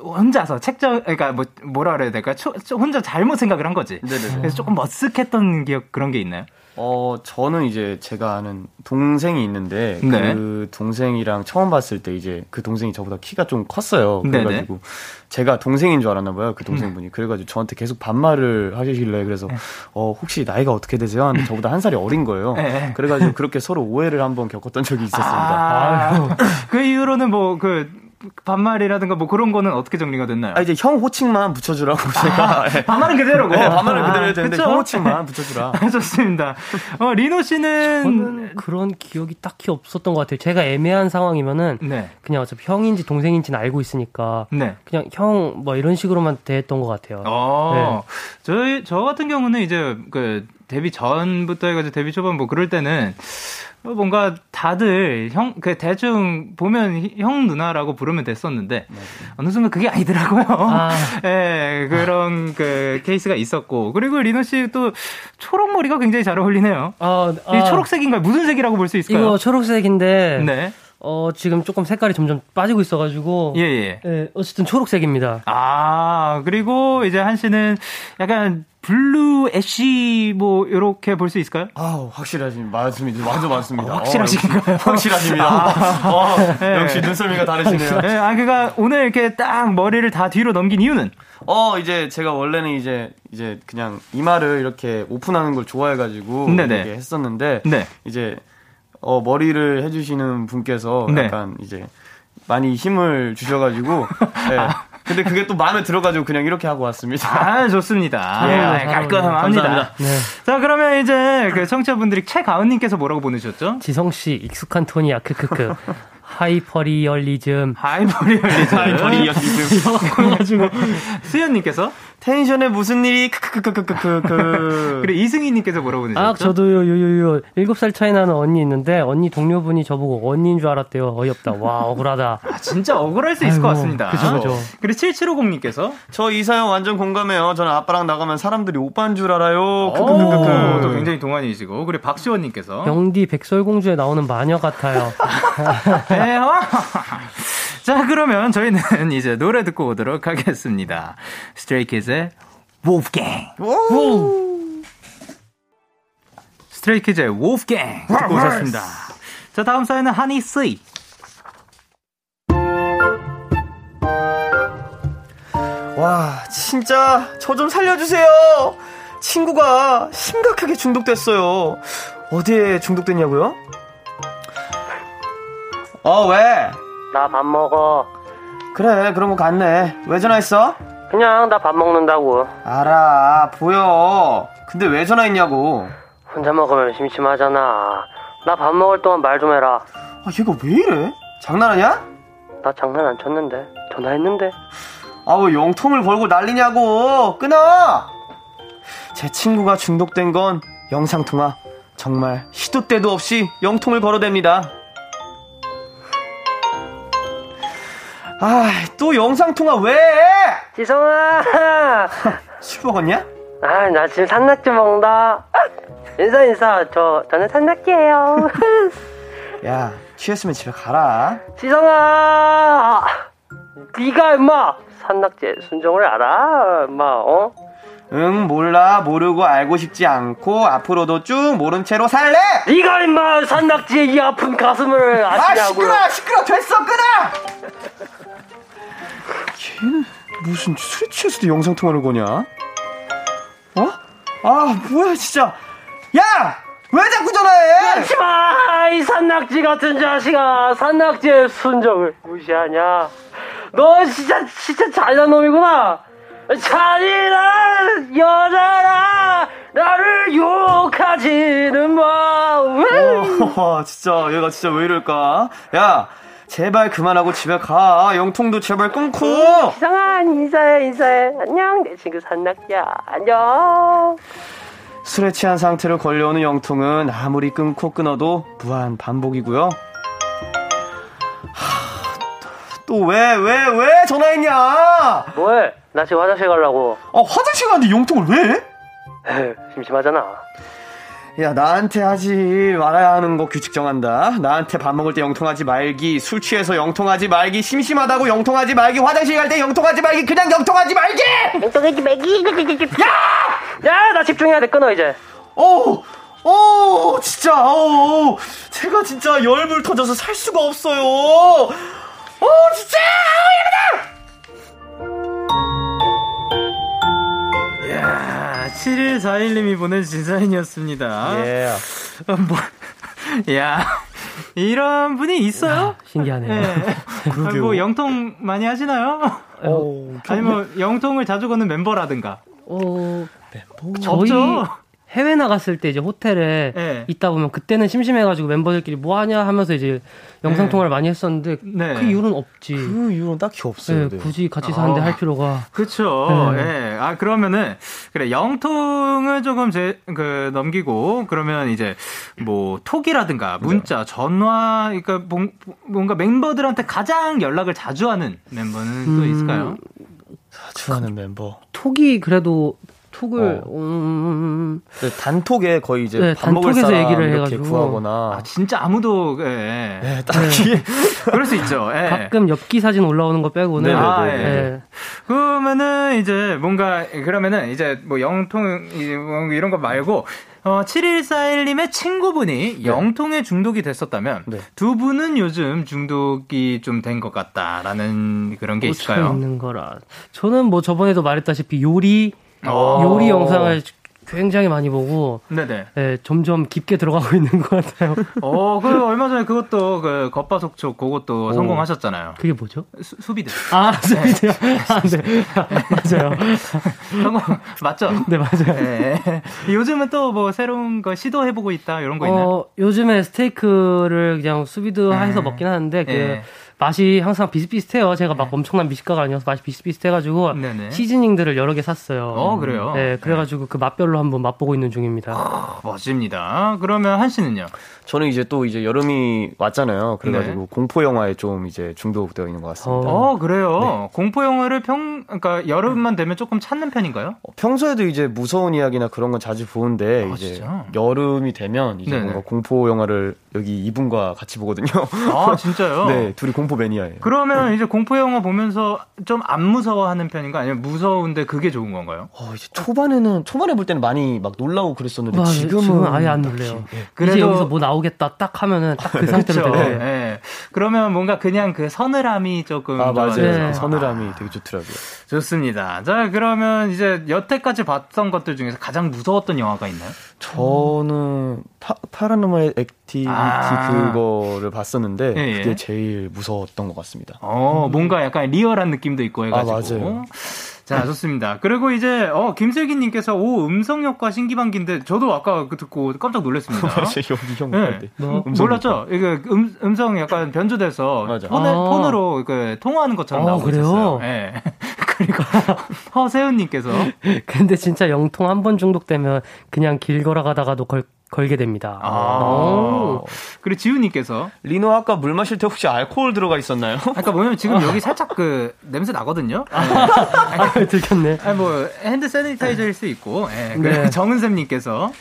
혼자서 책정 그러니까 뭐 뭐라 그래야 될까? 초- 초- 혼자 잘못 생각을 한 거지. 네네네. 그래서 조금 머쓱했던 기억 그런 게 있나요? 어, 저는 이제 제가 아는 동생이 있는데 네. 그 동생이랑 처음 봤을 때 이제 그 동생이 저보다 키가 좀 컸어요. 네네. 그래가지고 제가 동생인 줄 알았나 봐요. 그 동생분이. 그래가지고 저한테 계속 반말을 하시길래 그래서 어, 혹시 나이가 어떻게 되세요? 하는데 저보다 한 살이 어린 거예요. 네. 그래가지고 그렇게 서로 오해를 한번 겪었던 적이 있었습니다. 아, 그 이후로는 뭐그 반말이라든가 뭐 그런 거는 어떻게 정리가 됐나요? 아, 이제 형 호칭만 붙여주라고 제가 예. 반말은 그대로고. 네, 반말은 그대로 아, 해도 되는데? 형 호칭만 붙여주라. 좋습니다. 어, 리노 씨는 저는 그런 기억이 딱히 없었던 것 같아요. 제가 애매한 상황이면은 네. 그냥 어차피 형인지 동생인지는 알고 있으니까 네. 그냥 형 뭐 이런 식으로만 대했던 것 같아요. 어, 저희, 저 같은 경우는 이제 그 데뷔 전부터 해가지고 데뷔 초반 뭐 그럴 때는 어, 뭔가 다들 형, 그 대충 보면 히- 형 누나라고 부르면 됐었는데 어느 순간 그게 아니더라고요. 아. 예, 그런 그 케이스가 있었고 그리고 리노 씨 또 초록 머리가 굉장히 잘 어울리네요. 아, 이 아, 초록색인가요? 무슨 색이라고 볼 수 있을까요? 이거 초록색인데 네. 어 지금 조금 색깔이 점점 빠지고 있어가지고 예, 예. 예, 어쨌든 초록색입니다. 아, 그리고 이제 한 씨는 약간 blue ash 뭐 요렇게 볼 수 있을까요? 아우, 확실하십니다. 맞습니다. 완전 맞습니다. 어, 확실하신가요? 어, 확실하십니다. 어, 네. 역시 눈썰미가 다르시네요. 네, 아, 그니까 오늘 이렇게 딱 머리를 다 뒤로 넘긴 이유는? 어, 이제 제가 원래는 이제, 이제 그냥 이마를 이렇게 오픈하는 걸 좋아해가지고. 네네. 이렇게 했었는데. 네. 이제, 어, 머리를 해주시는 분께서 네. 약간 이제, 많이 힘을 주셔가지고 네. 근데 그게 또 마음에 들어가지고 그냥 이렇게 하고 왔습니다. 아, 좋습니다. 예, 아, 깔끔합니다. 감사합니다. 네. 자, 그러면 이제 그 청취자분들이 최가은님께서 뭐라고 보내주셨죠? 지성씨, 익숙한 톤이야, 크크크. 하이퍼리얼리즘. 하이퍼리얼리즘. 하이퍼리얼리즘. 그래가지고 수현님께서 tension에 무슨 일이 크크크크크크크. 그래 이승희님께서 뭐라고 보내셨죠? 아 저도요 요요요 일곱 살 차이 나는 언니 있는데 언니 동료분이 저보고 언니인 줄 알았대요. 어이없다. 와 억울하다. 아 진짜 억울할 수 있을 아이고, 것 같습니다. 그죠 그죠. 그리고 7750님께서 저 이 사연 완전 공감해요. 저는 아빠랑 나가면 사람들이 오빠인 줄 알아요. 크크크크. 또 굉장히 동안이시고 그리고 박시원님께서 영디 백설공주에 나오는 마녀 같아요. 자, 그러면 저희는 이제 노래 듣고 오도록 하겠습니다. Stray Kids의 Wolfgang. Stray Kids의 Wolfgang 듣고 오셨습니다. 자, 다음 사연은 하니 스이. 와, 진짜 저 좀 살려주세요. 친구가 심각하게 중독됐어요. 어디에 중독됐냐고요? 어, 왜? 나 밥 먹어. 그래, 그런 거 같네. 왜 전화했어? 그냥 나 밥 먹는다고. 알아, 보여. 근데 왜 전화했냐고. 혼자 먹으면 심심하잖아. 나 밥 먹을 동안 말 좀 해라. 아, 얘가 왜 이래? 장난하냐? 나 장난 안 쳤는데. 전화했는데. 아우, 영통을 걸고 난리냐고. 끊어! 제 친구가 중독된 건 영상통화. 정말 시도 때도 없이 영통을 걸어댑니다. 아, 또 영상통화 왜? 지성아! 술 먹었냐? 아, 나 지금 산낙지 먹는다. 인사, 인사. 저, 저는 산낙지예요. 야, 취했으면 집에 가라. 지성아! 네가 임마 산낙지의 순정을 알아? 임마, 어? 응, 몰라. 모르고 알고 싶지 않고 앞으로도 쭉 모른 채로 살래! 네가 임마 산낙지의 이 아픈 가슴을 아시냐고요? 아, 시끄러! 시끄러! 됐어! 끊어! 걔는 무슨 술에 취해서도 영상통화를 거냐? 어? 아, 뭐야, 진짜. 야! 왜 자꾸 전화해? 하지마! 이 산낙지 같은 자식아! 산낙지의 순정을 무시하냐? 너 진짜, 진짜 잘난 놈이구나! 잔인한 여자라! 나를 욕하지는 마! 어, 진짜, 얘가 진짜 왜 이럴까? 야! 제발 그만하고 집에 가. 영통도 제발 끊고. 이상한 인사해 인사해. 안녕 내 친구 산낙지야. 안녕. 술에 취한 상태로 걸려오는 영통은 아무리 끊고 끊어도 무한 반복이고요. 또 왜, 왜, 왜 전화했냐? 왜? 나 지금 화장실 가려고. 아, 화장실 가는데 영통을 왜 해? 심심하잖아. 야, 나한테 하지 말아야 하는 거 규칙 정한다. 나한테 밥 먹을 때 영통하지 말기, 술 취해서 영통하지 말기, 심심하다고 영통하지 말기, 화장실 갈 때 영통하지 말기, 그냥 영통하지 말기! 영통하지 말기! 야! 야, 나 집중해야 돼, 끊어, 이제. 오! 오, 진짜, 오, 제가 진짜 열불 터져서 살 수가 없어요. 오, 진짜! 야 7141님이 보내주신 사연이었습니다. 예. 어, 뭐, 야, 이런 분이 있어요? 야, 신기하네요. 네. 아, 뭐 영통 많이 하시나요? 오, 아니면 뭐 영통을 자주 거는 멤버라든가. 어, 멤버? 저희 없죠? 해외 나갔을 때 이제 호텔에 네. 있다 보면 그때는 심심해가지고 멤버들끼리 뭐 하냐 하면서 이제 영상 네. 통화를 많이 했었는데 네. 그 이유는 없지. 그 이유는 딱히 없어요. 네, 굳이 같이 사는데 아, 할 필요가. 그렇죠. 예. 아 그러면은 그래 영통을 조금 제 그 넘기고 그러면 이제 뭐 톡이라든가 문자, 전화, 그러니까 뭔가 멤버들한테 가장 연락을 자주 하는 멤버는 음, 또 있을까요? 자주 하는 멤버. 톡이 그래도 톡을 어. 음... 네, 단톡에 거의 이제 네, 밥 먹을 사람 얘기를 이렇게 해가지고. 구하거나 아, 진짜 아무도 예, 네, 딱히 네. 그럴 수 있죠. 예. 가끔 엽기 사진 올라오는 거 빼고는 아, 예. 예. 그러면은 이제 뭔가 그러면은 이제 뭐 영통 뭐 이런 거 말고 어, 7141님의 친구분이 네. 영통에 중독이 됐었다면 네. 두 분은 요즘 중독이 좀 된 것 같다라는 그런 게 있을까요? 있는 거라. 저는 뭐 저번에도 말했다시피 요리 어. 요리 영상을 굉장히 많이 보고 네네. 네, 점점 깊게 들어가고 있는 것 같아요. 어, 그 얼마 전에 그것도 그 겉바속촉 그것도 오. 성공하셨잖아요. 그게 뭐죠? 수, 수비드. 아, 수비드요. 아, 네. 맞아요. 성공 맞죠? 네, 맞아요. 네. 요즘은 또 뭐 새로운 거 시도해 보고 있다 이런 거 있나요? 어, 요즘에 스테이크를 그냥 수비드 해서 네. 먹긴 하는데 그 네. 맛이 항상 비슷비슷해요. 제가 막 엄청난 미식가가 아니어서 맛이 비슷비슷해가지고 네네. 시즈닝들을 여러 개 샀어요. 어, 그래요? 네, 그래가지고 그 맛별로 한번 맛보고 있는 중입니다. 아, 멋집니다. 그러면 한 씨는요? 저는 이제 또 이제 여름이 왔잖아요. 그래가지고 네. 공포 영화에 좀 이제 중독되어 있는 것 같습니다. 어. 어, 그래요. 공포 영화를 평, 그러니까 여름만 되면 조금 찾는 편인가요? 어, 평소에도 이제 무서운 이야기나 그런 건 자주 보는데 아, 이제 진짜? 여름이 되면 이제 네네. 뭔가 공포 영화를 여기 이분과 같이 보거든요. 아, 진짜요? 네, 둘이 공포 매니아예요. 그러면 이제 공포 영화 보면서 좀 안 무서워하는 편인가 아니면 무서운데 그게 좋은 건가요? 어, 이제 초반에는 초반에 볼 때는 많이 막 놀라고 그랬었는데 와, 지금은, 지금은 아예 안 놀래요. 이제 그래도- 여기서 뭐 나오겠다 딱 하면은 딱 그 상태로 그렇죠. 돼요. 예. 그러면 뭔가 그냥 그 서늘함이 조금 아 맞아요. 더- 네. 서늘함이 되게 좋더라고요. 좋습니다. 자 그러면 이제 여태까지 봤던 것들 중에서 가장 무서웠던 영화가 있나요? 저는 파, Paranormal Activity 아. 그거를 봤었는데 예, 예. 그게 제일 무서웠던 것 같습니다. 어 뭔가 약간 리얼한 느낌도 있고 해가지고. 아, 맞아요. 자 좋습니다. 그리고 이제 어 김슬기님께서 오 음성 효과 신기방기인데 저도 아까 그 듣고 깜짝 놀랐습니다. 맞아요. 여기 형 네. 할 때. 뭐, 음성 몰랐죠? 이게 음, 음성 약간 변조돼서 맞아. 폰에, 아. 폰으로 그 통화하는 것처럼 아, 나오고 그래요? 있었어요. 예. 그리고 허세훈님께서 근데 진짜 영통 한 번 중독되면 그냥 길 걸어가다가도 걸, 걸게 됩니다. 아. 오. 그리고 지훈님께서 리노 아까 물 마실 때 혹시 알코올 들어가 있었나요? 아까 뭐냐면 지금 여기 살짝 그 냄새 나거든요. 아, 들켰네. 아니 뭐 hand sanitizer일 수 있고. 예. 그 네. 정은샘님께서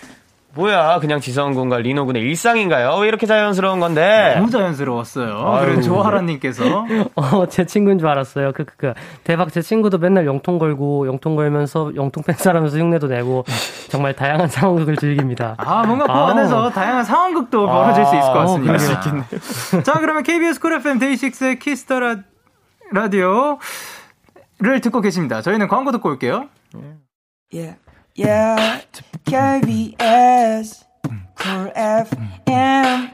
뭐야, 그냥 지성 군과 리노 군의 일상인가요? 왜 이렇게 자연스러운 건데? 너무 자연스러웠어요. 그리고 조하라님께서 어, 제 친구인 줄 알았어요. 그, 그, 그. 대박, 제 친구도 맨날 영통 걸고, 영통 걸면서, 영통 팬싸라면서 흉내도 내고, 정말 다양한 상황극을 즐깁니다. 아 뭔가 그 아. 안에서 다양한 상황극도 벌어질 수 있을 것 같습니다. 그럴 수 있겠네요. 자 그러면 KBS 쿨 FM 데이식스의 키스터 라- 라디오를 듣고 계십니다. 저희는 광고 듣고 올게요. Yeah, yeah, KBS, Cool FM,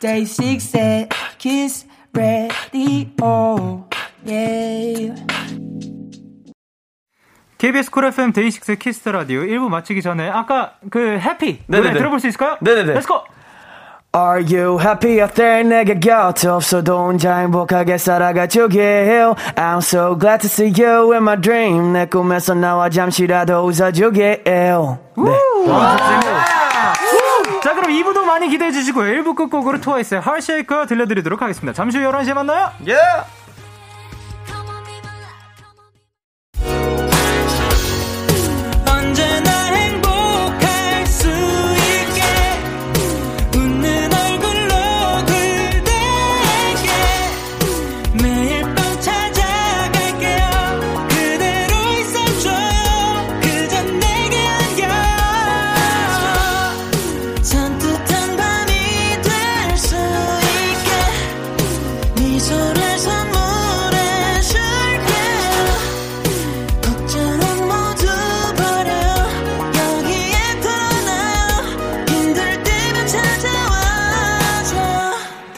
Day 6 Kiss Radio, yeah. KBS Cool FM DAY6 Kiss the Radio 1부 마치기 전에 아까 그 Happy 노래 네네네. 들어볼 수 있을까요? 네네네. Let's go. Are you happy out there 내 곁에 없어도 혼자 행복하게 살아가주길 I'm so glad to see you in my dream. 내 꿈에서 나와 잠시라도 웃어주길 네. 자 그럼 2부도 많이 기대해 주시고요. 1부 끝곡으로 트와이스의 하쉐이커 들려드리도록 하겠습니다. 잠시 후 11시에 만나요. 예! 언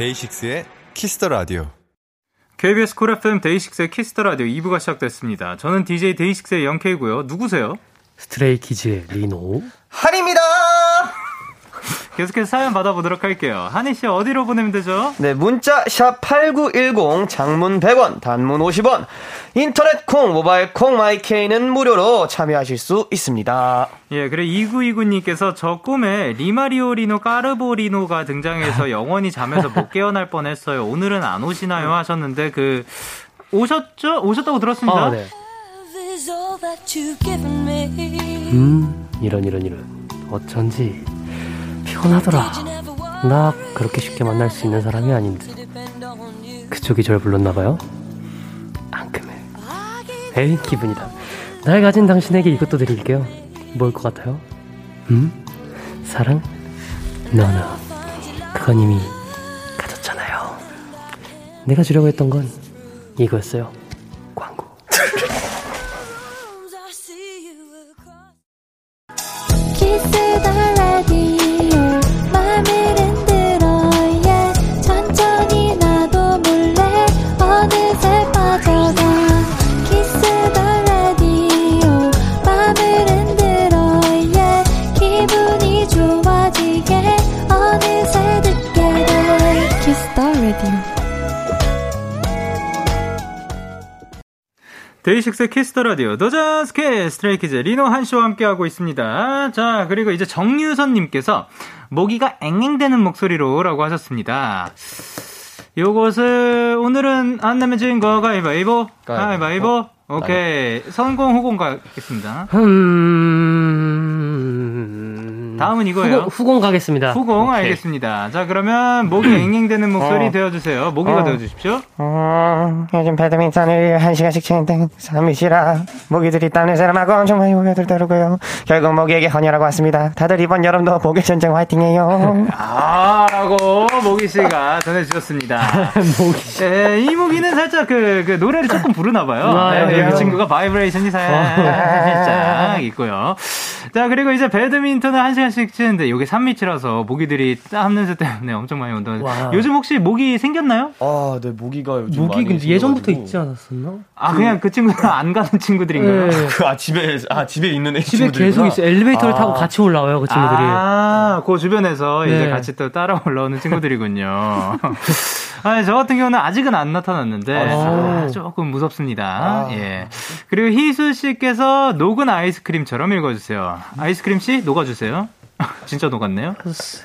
DAY6의 Kiss the Radio. KBS 쿨 FM 데이식스의 키스터 라디오 2부가 시작됐습니다. 저는 DJ 데이식스의 영케이고요. 누구세요? Stray Kids의 리노. 한입니다 계속해서 사연 받아보도록 할게요. 한희 씨 어디로 보내면 되죠? 네 문자 샵 8910 장문 100원 단문 50원 인터넷 콩 모바일 콩 my K는 무료로 참여하실 수 있습니다 예, 그래 2929님께서 저 꿈에 리마리오리노 까르보리노가 등장해서 영원히 잠에서 못 깨어날 뻔했어요. 오늘은 안 오시나요? 하셨는데 그 오셨죠? 오셨다고 들었습니다. 아, 네. 음, 이런, 이런, 이런. 어쩐지 피곤하더라. 나 그렇게 쉽게 만날 수 있는 사람이 아닌데. 그쪽이 절 불렀나봐요? 앙큼해. 에이, 기분이다. 날 가진 당신에게 이것도 드릴게요. 뭘 것 같아요? 음? 사랑? 너너. 그건 이미 가졌잖아요. 내가 주려고 했던 건 이거였어요. DAY6 Kiss the Radio 도전스케 Stray Kids 리노 한 씨와 함께하고 있습니다. 자, 그리고 이제 정유선님께서 모기가 앵앵대는 목소리로라고 하셨습니다. 요것을 오늘은 안 내면 진 거 가위바위보 가위바위보 오케이 성공 후공 가겠습니다. 음... 다음은 이거예요. 후공, 후공 가겠습니다. 후공 오케이. 알겠습니다. 자 그러면 모기 앵앵대는 목소리 어. 되어주세요. 모기가 어. 되어주십시오. 어, 요즘 배드민턴을 한 시간씩 치는데 산 밑이라 모기들이 땀 냄새 맡고 엄청 많이 모여들더라고요. 결국 모기에게 헌혈하고 왔습니다. 다들 이번 여름도 모기 전쟁 화이팅해요. 아라고 모기 씨가 전해주셨습니다. 모기. 예, 이 모기는 살짝 그, 그 노래를 조금 부르나 봐요. 아, 네, 네. 그 친구가 바이브레이션이 살짝 있고요. 자 그리고 이제 배드민턴을 한 시간 씩 치는데 이게 산 밑이라서 모기들이 땀 냄새 때문에 엄청 많이 온다. 와. 요즘 혹시 모기 생겼나요? 아, 네, 모기가 요즘 모기 근데 예전부터. 있지 않았었나? 아 그 냥 그 친구들 안 가는 친구들인가요? 네. 그, 아, 집에, 아, 집에 있는 애 집에. 계속 있어. 엘리베이터를 아. 타고 같이 올라와요, 그 친구들이. 아, 그 주변에서 이제 네. 같이 또 따라 올라오는 친구들이군요. 아니, 저 같은 경우는 아직은 안 나타났는데, 아. 아, 조금 무섭습니다. 예. 그리고 희수 씨께서 녹은 아이스크림처럼 읽어주세요. 아이스크림 씨, 녹아주세요. 진짜 녹았네요.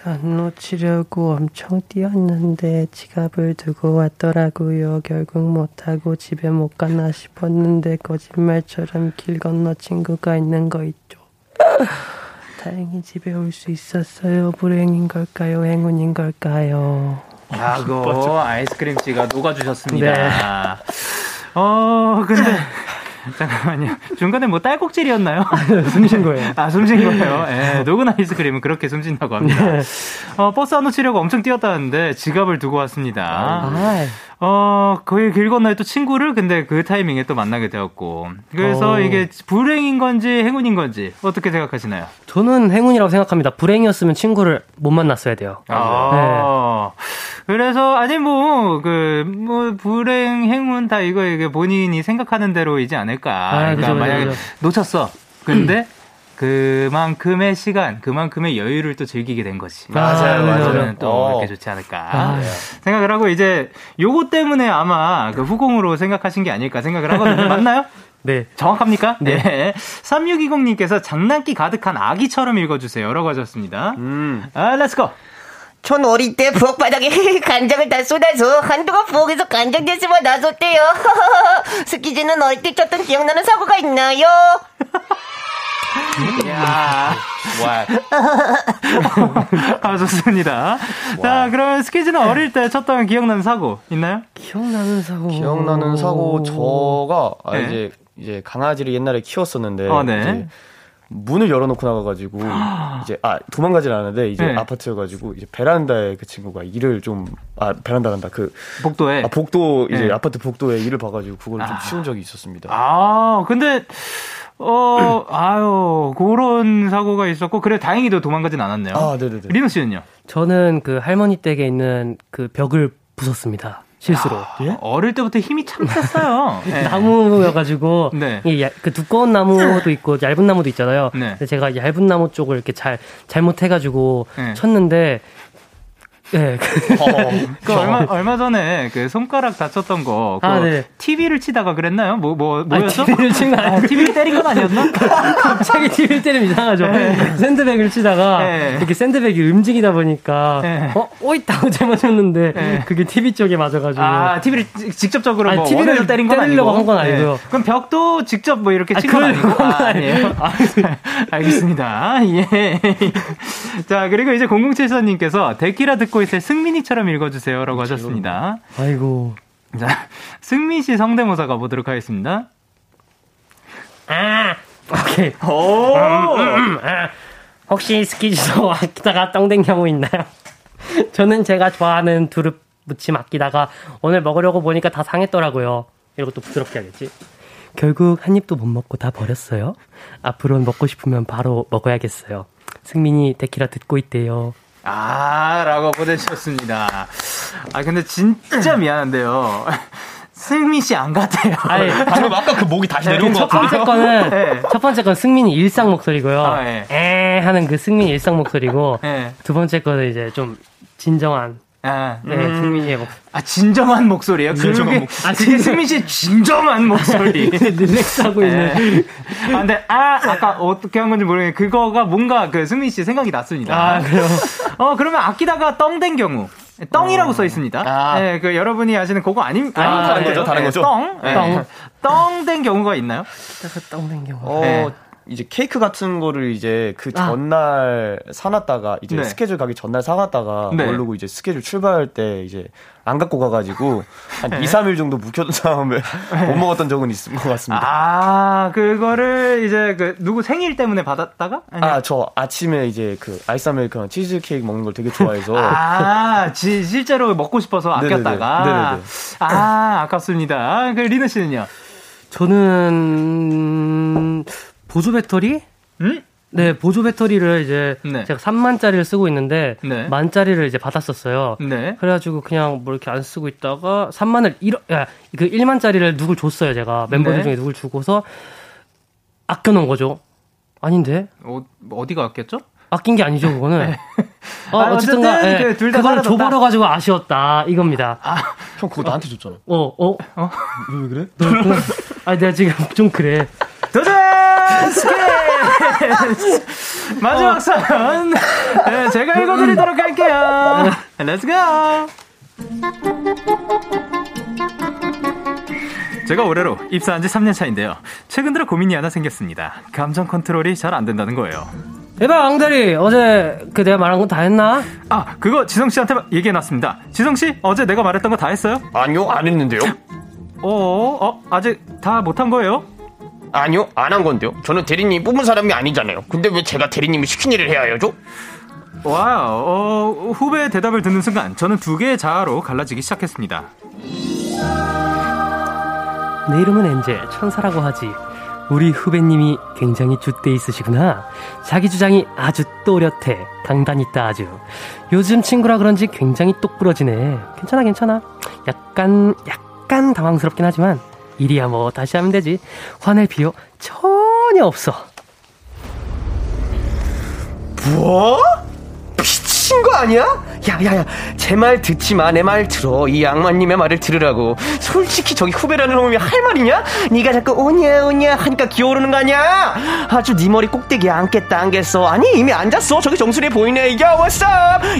안 놓치려고 엄청 뛰었는데 지갑을 두고 왔더라고요. 결국 못하고 집에 못 가나 싶었는데 거짓말처럼 길 건너 친구가 있는 거 있죠. 다행히 집에 올 수 있었어요. 불행인 걸까요? 행운인 걸까요? 라고 아이스크림 씨가 녹아주셨습니다. 네. 어, 근데, 잠깐만요. 중간에 뭐 딸꾹질이었나요? 숨쉰 거예요. 아, 숨쉰 거예요. 예, 녹은 아이스크림은 그렇게 숨쉰다고 합니다. 네. 어, 버스 안 놓치려고 엄청 뛰었다는데 지갑을 두고 왔습니다. 아, 어, 거의 길 건너에 또 친구를 근데 그 타이밍에 또 만나게 되었고. 그래서 어. 이게 불행인 건지 행운인 건지 어떻게 생각하시나요? 저는 행운이라고 생각합니다. 불행이었으면 친구를 못 만났어야 돼요. 아. 그래서 아니 뭐그뭐 불행 행운 다 이거 이게 본인이 생각하는 대로이지 않을까. 아, 그러니까 그죠, 만약에 그죠. 놓쳤어. 근데 그만큼의 시간, 그만큼의 여유를 또 즐기게 된 거지. 맞아요, 맞아요. 그러면 또 어. 이렇게 좋지 않을까 아. 생각을 하고 이제 요거 때문에 아마 그 후공으로 생각하신 게 아닐까 생각을 하거든요. 맞나요? 네. 정확합니까? 네. 3620님께서 장난기 가득한 아기처럼 읽어주세요. 라고 하셨습니다. 음. 아, let's go! 전 어릴 때 부엌 바닥에 간장을 다 쏟아서 한동안 부엌에서 간장 냄새만 났대요. 스키즈는 어릴 때 쳤던 기억나는 사고가 있나요? 야 아, 좋습니다. 자, 그러면 스키즈는 어릴 때 쳤던 기억나는 사고 있나요? 기억나는 사고. 기억나는 사고, 저가, 아, 네. 이제, 이제 강아지를 옛날에 키웠었는데. 어, 네. 문을 열어놓고 나가가지고, 이제, 아, 도망가진 않았는데, 이제 네. 아파트여가지고, 이제 베란다에 그 친구가 일을 좀, 아, 베란다란다. 그, 복도에. 아, 복도, 이제 네. 아파트 복도에 일을 봐가지고, 그걸 좀 아. 치운 적이 있었습니다. 아, 근데, 어, 아유, 그런 사고가 있었고, 그래, 다행히도 도망가진 않았네요. 아, 네네네. 리노 씨는요? 저는 그 할머니 댁에 있는 그 벽을 부쉈습니다. 실수로. 어릴 때부터 힘이 참 셌어요. 네. 나무여가지고 네. 야- 그 두꺼운 나무도 있고 얇은 나무도 있잖아요. 네. 근데 제가 얇은 나무 쪽을 이렇게 잘 잘못해가지고 네. 쳤는데 예. 그 얼마, 얼마 전에 그 손가락 다쳤던 거, 그 아, 네. TV를 치다가 그랬나요? 뭐, 뭐, 뭐였어? TV를 친거 아니고 TV를 때린 건 아니었나? 갑자기 TV를 때리면 이상하죠. 샌드백을 치다가 네. 이렇게 샌드백이 움직이다 보니까 네. 어 오있다고 제가 쳤는데 네. 그게 TV 쪽에 맞아 가지고 아, TV를 직접적으로 아니, 뭐 TV를 때린 건 때리려고 아니고. 한건 아니고요. 네. 그럼 벽도 직접 뭐 이렇게 아, 친건 그럴 아니고. 건 아, 아니에요. 아, 알겠습니다. 예. 자, 그리고 이제 0074님께서 데키라 듣고 있을 승민이처럼 읽어주세요라고 하셨습니다. 아이고 자, 승민 씨 성대모사 가보도록 하겠습니다. 아 오케이 음, 아, 혹시 스키즈도 아끼다가 똥된 경우 있나요? 저는 제가 좋아하는 두릅 무침 아끼다가 오늘 먹으려고 보니까 다 상했더라고요. 이러고 또 부드럽게 하겠지. 결국 한 입도 못 먹고 다 버렸어요. 앞으로는 먹고 싶으면 바로 먹어야겠어요. 승민이 데키라 듣고 있대요. 아, 라고 보내주셨습니다. 아, 근데 진짜 미안한데요. 승민 씨 안 같아요. 아니, 방금 아까 그 목이 다시 내려온 것첫 번째? 거는 네. 첫 번째 건 승민이 일상 목소리고요. 아, 예. 에 하는 그 승민이 일상 목소리고 예. 두 번째 거는 이제 좀 진정한 아, 네, 승민 씨의 목소리. 아, 진정한 목소리예요. 그게 아, 그게 승민 씨의 진정한 목소리. 릴렉스하고 있는. 네. 아, 근데 아, 아까 어떻게 한 건지 모르겠는데 그거가 뭔가 그 승민 씨 생각이 났습니다. 아, 그래요? 어, 그러면 아끼다가 떵 된 경우. 떵이라고 써 있습니다. 아. 네, 그 여러분이 아시는 그거 아님 아닌 다른 것 같아요. 거죠, 다른 네, 거죠. 떵. 네. 떵. 떵 된 경우가 있나요? 떡낸 경우. 어, 네. 이제 케이크 같은 거를 이제 그 아. 전날 사놨다가 이제 네. 스케줄 가기 전날 사놨다가 네. 모르고 이제 스케줄 출발할 때 이제 안 갖고 가가지고 한 2, 3일 정도 묵혀둔 다음에 못 먹었던 적은 있을 것 같습니다. 아, 그거를 이제 그 누구 생일 때문에 받았다가? 아니면- 아, 저 아침에 이제 그 아이스 아메리카노 치즈 케이크 먹는 걸 되게 좋아해서 아, 지, 실제로 먹고 싶어서 네네네. 아꼈다가. 네네네. 아, 아깝습니다. 그 리는 씨는요? 저는 보조 배터리? 음? 네, 보조 배터리를 이제 네. 제가 3만짜리를 쓰고 있는데 네. 만짜리를 이제 받았었어요. 네. 그래가지고 그냥 뭐 이렇게 안 쓰고 있다가 3만을 잃어, 야, 그 1만짜리를 누굴 줬어요, 제가. 멤버들 네. 중에 누굴 주고서 아껴놓은 거죠. 아닌데? 어, 어디가 아꼈죠? 아낀 게 아니죠, 그거는. 어, 아, 어쨌든 어쨌든가, 예, 그둘다 그걸 사라졌다. 줘버려 가지고 아쉬웠다, 이겁니다. 형 그거 나한테 줬잖아. 어, 어. 왜 그래? 아, 내가 지금 좀 그래. 스케치! 마지막 사연. 네, 제가 읽어드리도록 할게요. Let's go! 제가 올해로 입사한 지 3년 차인데요. 최근 들어 고민이 하나 생겼습니다. 감정 컨트롤이 잘 안 된다는 거예요. 대박, 앙대리. 어제 그 내가 말한 건 다 했나? 아, 그거 지성 씨한테 얘기해 놨습니다. 지성 씨, 어제 내가 말했던 거 다 했어요? 아니요, 안 했는데요. 어, 어, 아직 다 못한 거예요? 아니요, 안 한 건데요. 저는 대리님 뽑은 사람이 아니잖아요. 근데 왜 제가 대리님이 시킨 일을 해야 하죠? 와우, 어, 후배의 대답을 듣는 순간 저는 두 개의 자아로 갈라지기 시작했습니다. 내 이름은 angel, 천사라고 하지. 우리 후배님이 굉장히 줏대 있으시구나. 자기 주장이 아주 또렷해. 강단 있다 아주. 요즘 친구라 그런지 굉장히 똑부러지네. 괜찮아, 괜찮아. 약간, 약간 당황스럽긴 하지만, 일이야 뭐 다시 하면 되지. 화낼 필요 전혀 없어. 뭐? 미친 거 아니야? 야야야, 제 말 듣지 마. 내 말 들어. 이 양마님의 말을 들으라고. 솔직히 저기 후배라는 놈이 할 말이냐? 네가 자꾸 오냐 오냐 하니까 기어오르는 거 아니야? 아주 네 머리 꼭대기에 앉겠다 앉겠어. 아니 이미 앉았어. 저기 정수리에 보이네. 야 what's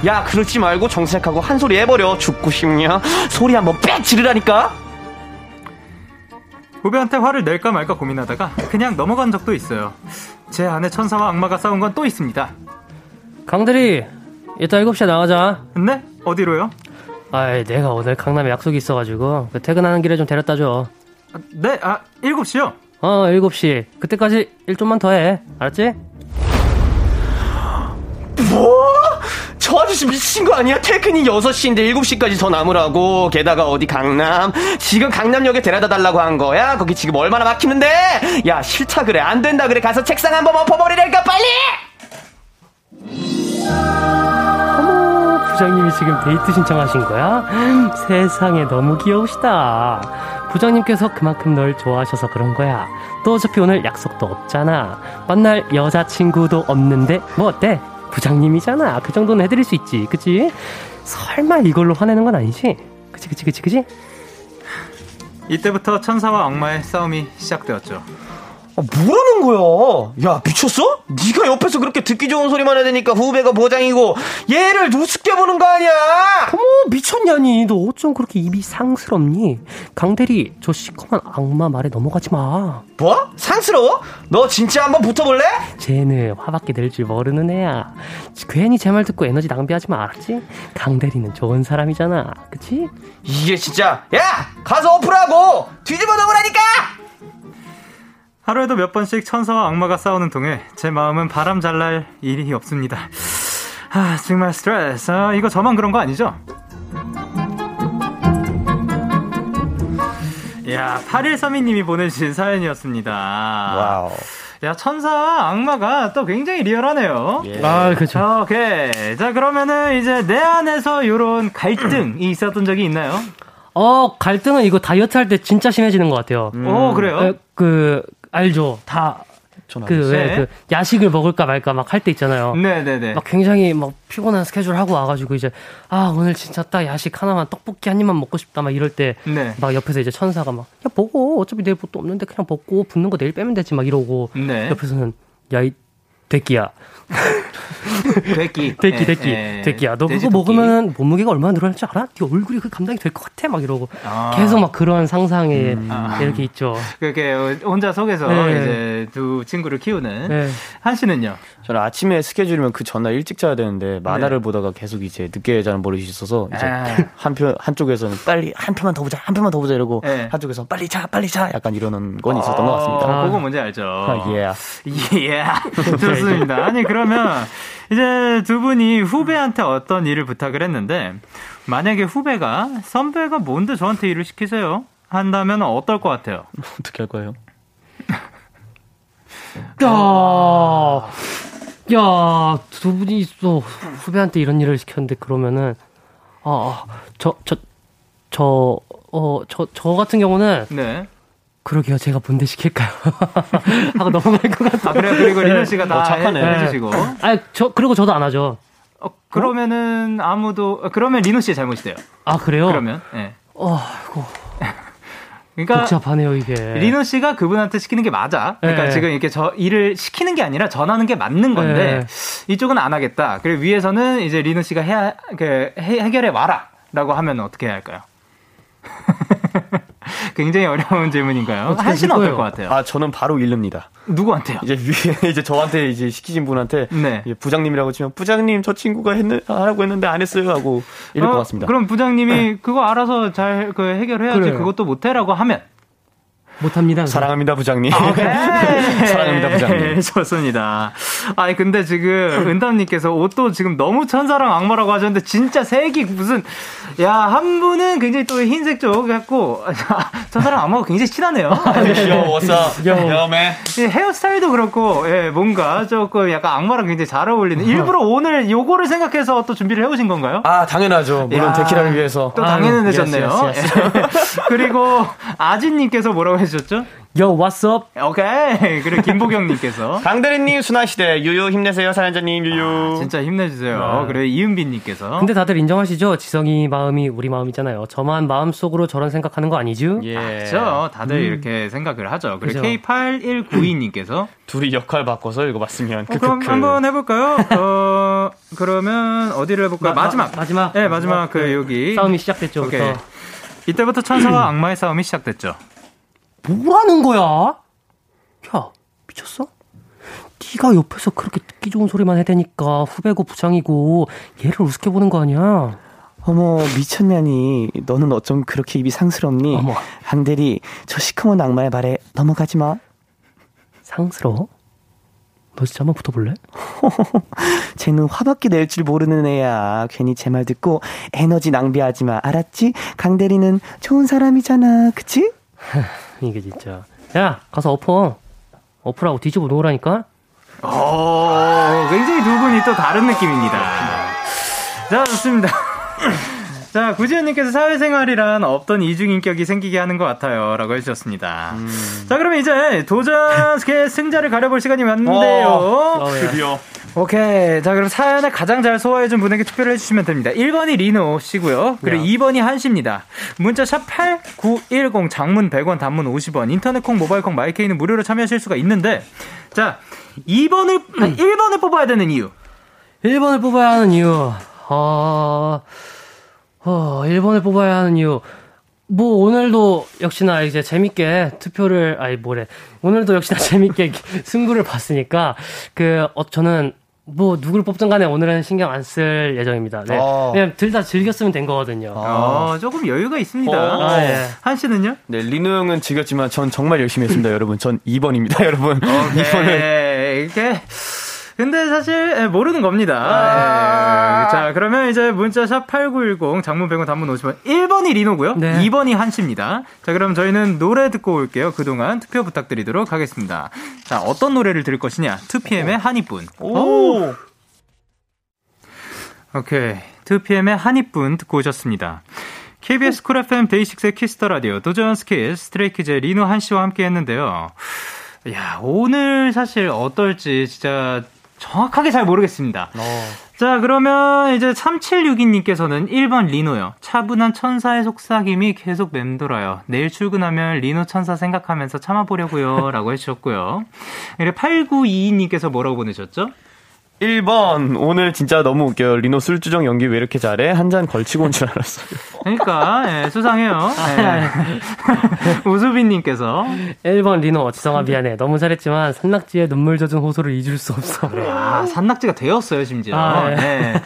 야 그러지 말고 정색하고 한 소리 해버려. 죽고 싶냐? 소리 한번 빽 지르라니까. 후배한테 화를 낼까 말까 고민하다가 그냥 넘어간 적도 있어요. 제 안에 천사와 악마가 싸운 건 또 있습니다. 강대리, 이따 7시에 나가자. 네? 어디로요? 아이, 내가 오늘 강남에 약속이 있어가지고, 그 퇴근하는 길에 좀 데려다 줘. 아, 네, 아, 7시요? 어, 7시. 그때까지 일 좀만 더 해. 알았지? 뭐? 저 아저씨 미친 거 아니야? 퇴근이 6시인데 7시까지 더 남으라고. 게다가 어디 강남? 지금 강남역에 데려다 달라고 한 거야? 거기 지금 얼마나 막히는데? 야, 싫다 그래. 안 된다 그래. 가서 책상 한번 엎어버리라니까, 빨리! 어머, 부장님이 지금 데이트 신청하신 거야? 세상에 너무 귀여우시다. 부장님께서 그만큼 널 좋아하셔서 그런 거야. 또 어차피 오늘 약속도 없잖아. 만날 여자친구도 없는데, 뭐 어때? 부장님이잖아. 그 정도는 해드릴 수 있지. 그치? 설마 이걸로 화내는 건 아니지? 그치, 그치, 그치, 그치? 이때부터 천사와 악마의 싸움이 시작되었죠. 아, 뭐라는 거야? 야, 미쳤어? 네가 옆에서 그렇게 듣기 좋은 소리만 해대니까 후배가 보장이고 얘를 우습게 보는 거 아니야? 어머, 미쳤냐니? 너 어쩜 그렇게 입이 상스럽니? 강대리, 저 시커먼 악마 말에 넘어가지 마. 뭐? 상스러워? 너 진짜 한번 붙어볼래? 쟤는 화밖에 낼 줄 모르는 애야. 괜히 제 말 듣고 에너지 낭비하지 마, 알았지? 강대리는 좋은 사람이잖아. 그치? 이게 진짜 야! 가서 엎으라고! 뒤집어 놓으라니까! 하루에도 몇 번씩 천사와 악마가 싸우는 동안 제 마음은 바람 잘 날 일이 없습니다. 아, 정말 스트레스. 아, 이거 저만 그런 거 아니죠? 야, 8132님이 보내주신 사연이었습니다. 와우. 야, 천사와 악마가 또 굉장히 리얼하네요. 아, 그쵸. 오케이. 자, 그러면은 이제 내 안에서 요런 갈등이 있었던 적이 있나요? 어, 갈등은 이거 다이어트 할 때 진짜 심해지는 것 같아요. 오, 그래요? 에, 그, 알죠. 다, 그, 왜, 네. 그, 야식을 먹을까 말까 막 할 때 있잖아요. 네네네. 막 굉장히 막 피곤한 스케줄 하고 와가지고 이제, 아, 오늘 진짜 딱 야식 하나만 떡볶이 한 입만 먹고 싶다 막 이럴 때, 네. 막 옆에서 이제 천사가 막, 야, 먹어. 어차피 내일 뭣도 없는데 그냥 먹고 붓는 거 내일 빼면 되지 막 이러고, 네. 옆에서는, 야, 이, 대끼야. 예, 대끼, 예. 대끼야. 너 그거. 먹으면 몸무게가 얼마나 늘어날지 알아? 네 얼굴이 그 감당이 될 것 같아? 막 이러고. 아. 계속 막 그런 상상에 아. 이렇게 있죠. 그렇게 혼자 속에서 네. 이제 두 친구를 키우는 네. 한 씨는요. 저는 아침에 스케줄이면 그 전날 일찍 자야 되는데 만화를 보다가 계속 이제 늦게 자는 버릇이 있어서 이제 아. 한편 한쪽에서는 빨리 한 편만 더 보자 한 편만 더 보자 이러고 네. 한쪽에서는 빨리 자 빨리 자 약간 이러는 건 있었던 것 같습니다. 어, 그거 뭔지 알죠. 아, 예. 예. 좋습니다. 아니, 그 러면 이제 두 분이 후배한테 어떤 일을 부탁을 했는데, 만약에 후배가 선배가 뭔데 저한테 일을 시키세요? 한다면 어떨 것 같아요? 어떻게 할 거예요? 야, 야, 두 분이 또 후배한테 이런 일을 시켰는데 그러면은, 아, 아, 저, 저, 저, 어, 저, 저 같은 경우는, 네. 그러게요. 제가 뭔데 시킬까요? 하고 넘어갈 것 같아요. 아, 그래요? 그리고 리노 씨가 다 어, 착하네. 해, 해주시고. 아, 저, 그리고 저도 안 하죠. 어, 그러면은 아무도, 어, 그러면 리노 씨의 잘못이돼요 아, 그래요? 그러면, 예. 어, 아이고, 그러니까. 복잡하네요, 이게. 리노 씨가 그분한테 시키는 게 맞아. 그러니까 네. 지금 이렇게 저 일을 시키는 게 아니라 전하는 게 맞는 건데 네. 이쪽은 안 하겠다. 그리고 위에서는 이제 리노 씨가 해야 그 해, 해결해 와라라고 하면 어떻게 해야 할까요? 굉장히 어려운 질문인가요? 한 씨는 어떨? 것 같아요? 아 저는 바로 잃릅니다. 누구한테요? 이제 위에 이제 저한테 이제 시키신 분한테 네. 이제 부장님이라고 치면 부장님 저 친구가 했는 하라고 했는데 안 했어요 하고 이럴 어, 것 같습니다. 그럼 부장님이 그거 알아서 잘 그 해결해야지 그래요. 그것도 못해라고 하면 못합니다. 사랑합니다 부장님. 네. 사랑합니다 부장님. 좋습니다. 아니 근데 지금 은담님께서 옷도 지금 너무 천사랑 악마라고 하셨는데 진짜 색이 무슨 야 한 분은 굉장히 또 흰색 쪽 같고 천사랑 악마가 굉장히 친하네요. 귀여워, what's up? 여매. 이 헤어스타일도 그렇고 예, 뭔가 조금 약간 악마랑 굉장히 잘 어울리는 일부러 오늘 요거를 생각해서 또 준비를 해오신 건가요? 아 당연하죠. 물론 야, 데키라를 위해서. 또 yes, yes, 예. 그리고 아진님께서 뭐라고 해주 셨죠? Yo, what's up? 오케이. 그리고 김보경님께서 강대리님 순화시대 유유 힘내세요 사연자님 유유. 진짜 힘내주세요. 그리고 이은빈님께서 근데 다들 인정하시죠? 지성이 마음이 우리 마음이잖아요. 저만 마음속으로 저런 생각하는 거 아니죠? 예. 그렇죠. 다들 이렇게 생각을 하죠. 그리고 그죠. K8192님께서 둘이 역할 바꿔서 읽어봤으면. 어, 그럼. 한번 해볼까요? 어, 그러면 어디를 해볼까요? 마- 마지막. 마- 마지막. 네, 마지막 그 여기. 싸움이 시작됐죠. 오케이. 부터. 이때부터 천사와 악마의 싸움이 시작됐죠. 뭐라는 거야? 야, 미쳤어? 네가 옆에서 그렇게 듣기 좋은 소리만 해대니까 후배고 부장이고 얘를 우습게 보는 거 아니야? 어머 미쳤냐니 너는 어쩜 그렇게 입이 상스럽니 어머. 강대리 저 시커먼 악마의 말에 넘어가지 마 상스러워? 너 진짜 한번 붙어볼래? 쟤는 화밖에 낼 줄 모르는 애야 괜히 제 말 듣고 에너지 낭비하지 마 알았지 강 대리는 좋은 사람이잖아 그치 이게 진짜. 야, 가서 엎어. 엎으라고 뒤집어 놓으라니까? 오, 굉장히 두 분이 또 다른 느낌입니다. 자, 좋습니다. 자, 구지현님께서 사회생활이란 없던 이중인격이 생기게 하는 것 같아요. 라고 해주셨습니다. 자, 그러면 이제 도전스케 승자를 가려볼 시간이 왔는데요. 드디어. 오케이. 자, 그럼 사연을 가장 잘 소화해준 분에게 투표를 해주시면 됩니다. 1번이 리노 씨고요. 그리고 2번이 한씨입니다. 문자 샵 8910 장문 100원 단문 50원 인터넷 콩 모바일 콩 마이케이는 무료로 참여하실 수가 있는데 자, 2번을 아니, 1번을 뽑아야 되는 이유. 1번을 뽑아야 하는 이유. 어, 어, 1번을 뽑아야 하는 이유. 뭐, 오늘도 역시나 이제 재밌게 투표를, 아니, 뭐래. 오늘도 역시나 재밌게 승부를 봤으니까, 그, 어, 저는 뭐, 누굴 뽑든 간에 오늘은 신경 안 쓸 예정입니다. 네. 어. 그냥 둘 다 즐겼으면 된 거거든요. 어, 조금 여유가 있습니다. 어. 아, 예. 한 씨는요? 네, 리노 형은 즐겼지만 전 정말 열심히 했습니다, 여러분. 전 2번입니다, 여러분. 네, 이렇게. 근데 사실 예, 모르는 겁니다. 예. 자, 그러면 이제 문자샵 8910 장문 100원 단문 50원. 1번이 리노고요. 네. 2번이 한씨입니다. 자, 그럼 저희는 노래 듣고 올게요. 그동안 투표 부탁드리도록 하겠습니다. 자, 어떤 노래를 들을 것이냐? 2PM의 하니뿐. 오! 오케이. 2PM의 하니뿐 듣고 오셨습니다. KBS 쿨 FM 데이식스의 키스터 라디오 도전 스킬 스트레이키즈의 리노 한 씨와 함께 했는데요. 야, 오늘 사실 어떨지 진짜 정확하게 잘 모르겠습니다. 어. 자, 그러면 이제 3762님께서는 1번 리노요. 차분한 천사의 속삭임이 계속 맴돌아요. 내일 출근하면 리노 천사 생각하면서 참아보려고요. 라고 해주셨고요. 그리고 8922님께서 뭐라고 보내셨죠? 1번 오늘 진짜 너무 웃겨요. 리노 술주정 연기 왜 이렇게 잘해? 한 잔 걸치고 온 줄 알았어요. 그러니까, 예, 수상해요. 예. 우수빈님께서. 1번 리노 지성아 미안해 너무 잘했지만 산낙지에 눈물 젖은 호소를 잊을 수 없어 아, 산낙지가 되었어요, 심지어. 아, 네. 네.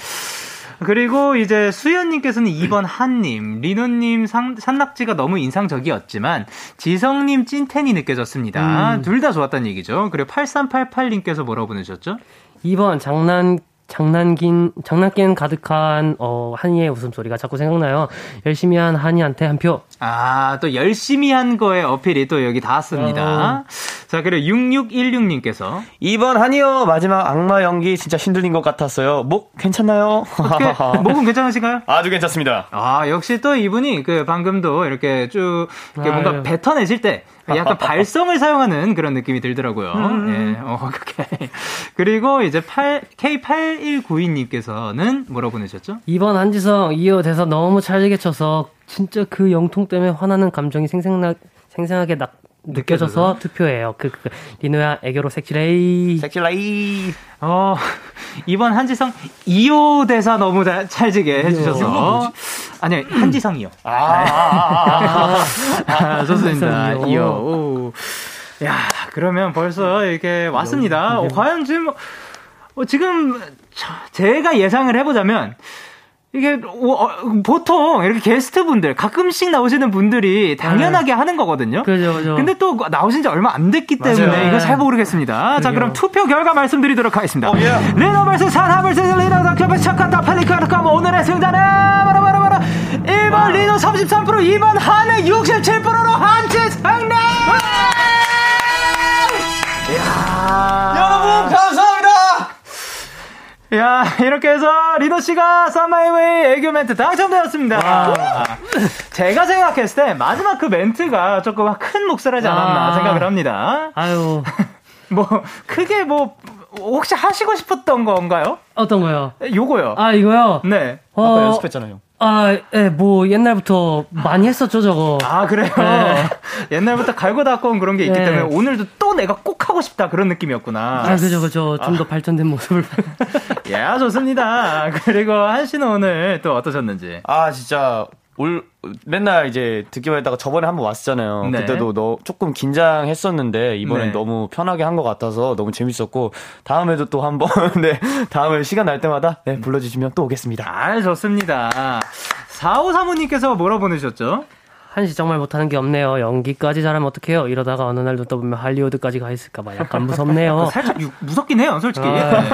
그리고 이제 수현님께서는 2번 한님, 리노님 상, 산낙지가 너무 인상적이었지만, 지성님 찐텐이 느껴졌습니다. 둘다 좋았다는 얘기죠. 그리고 8388님께서 뭐라고 보내셨죠? 2번 장난 장난긴 장난긴 가득한 어 한이의 웃음소리가 자꾸 생각나요. 열심히 한 한이한테 한 표. 아, 또 열심히 한 거에 어필이 또 여기 닿았습니다. 자, 그리고 6616님께서 2번 한이요. 마지막 악마 연기 진짜 힘들린 것 같았어요. 목 괜찮나요? 어떻게, 목은 괜찮으신가요? 아주 괜찮습니다. 아, 역시 또 이분이 그 방금도 이렇게 쭉 이렇게 뭔가. 뱉어내실 때 약간 발성을 사용하는 그런 느낌이 들더라고요. 예, 어, 오케이. 그리고 이제 8, K8192님께서는 뭐라고 보내셨죠? 2번 한지성 이어 대사 너무 찰지게 쳐서 진짜 그 영통 때문에 화나는 감정이 생생나 생생하게 나, 느껴져서 투표해요. 그, 그 리노야 애교로 색칠해. 섹시라이. 어, 이번 한지성 2호 대사 너무 잘, 찰지게 해주셔서. 아니요, 한지성이요. 아, 좋습니다. 한지성이요. 2호. 오. 야, 그러면 벌써 이렇게 왔습니다. 어, 과연 지금, 어, 지금, 저- 제가 예상을 해보자면, 이게 어, 어, 보통 이렇게 게스트분들 가끔씩 나오시는 분들이 당연하게 하는 거거든요. 그죠, 그죠. 근데 또 나오신 지 얼마 안 됐기 때문에 맞아요. 이거 잘 모르겠습니다. 자, 그럼 투표 결과 말씀드리도록 하겠습니다. 어, 예. 리노 vs 사나 vs 리노 덕협의 착한다 팔리카르카모 오늘의 승자는 바로 바로 바로 1번 리노 33% 2번 한의 67%로 한치 승리! 야, 이렇게 해서 리노 씨가 썸마이웨이 애교 멘트 당첨되었습니다. 제가 생각했을 때 마지막 그 멘트가 조금 큰 몫을 하지 않았나 아. 생각을 합니다. 아유 뭐 크게 뭐 혹시 하시고 싶었던 건가요? 어떤 거요? 요거요. 아 이거요. 네. 어, 아까 연습했잖아요. 아, 예, 뭐 옛날부터 많이 했었죠 저거. 아 그래요. 네. 옛날부터 갈고 닦고 온 그런 게 있기 네. 때문에 오늘도 또 내가 꼭 하고 싶다 그런 느낌이었구나. 아, 그죠, 그죠. 좀더 발전된 모습을. 야 좋습니다. 그리고 한 씨는 오늘 또 어떠셨는지. 아 진짜 올 맨날 이제 듣기만 했다가 저번에 한번 왔었잖아요. 네. 그때도 너 조금 긴장했었는데 이번엔 네. 너무 편하게 한 것 같아서 너무 재밌었고 다음에도 또 한번 네 다음에 시간 날 때마다 네 불러주시면 또 오겠습니다. 아 좋습니다. 4535님께서 뭐라 보내셨죠? 한 씨 정말 못하는 게 없네요. 연기까지 잘하면 어떡해요? 이러다가 어느 날 눈 떠 보면 할리우드까지 가 있을까봐 약간 무섭네요. 살짝 유- 무섭긴 해요, 솔직히. 아. 네.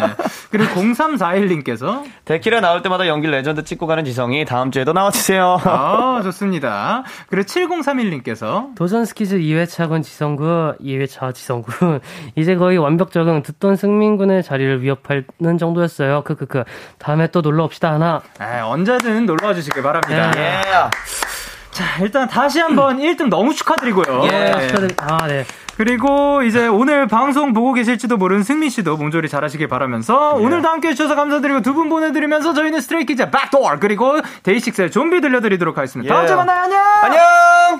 그리고 0341님께서 데키라 나올 때마다 연기 레전드 찍고 가는 지성이 다음 주에도 나와주세요. 아, 좋습니다. 그리고 7031님께서 도전 스키즈 2회차군 지성군, 2회차 지성군. 이제 거의 완벽 적응, 듣던 승민군의 자리를 위협하는 정도였어요. 크크크. 다음에 또 놀러 옵시다, 하나. 아, 언제든 놀러 와 주시길 바랍니다. 예. 자, 일단 다시 한번 1등 너무 축하드리고요. 예, 네. 축하드립- 아, 네. 그리고 이제 오늘 방송 보고 계실지도 모르는 승민 씨도 몸조리 잘하시길 바라면서 오늘도 함께 해주셔서 감사드리고 두 분 보내드리면서 저희는 Stray Kids Back Door 그리고 DAY6의 좀비 들려드리도록 하겠습니다. 다음 예. 주에 만나요. 안녕! 안녕.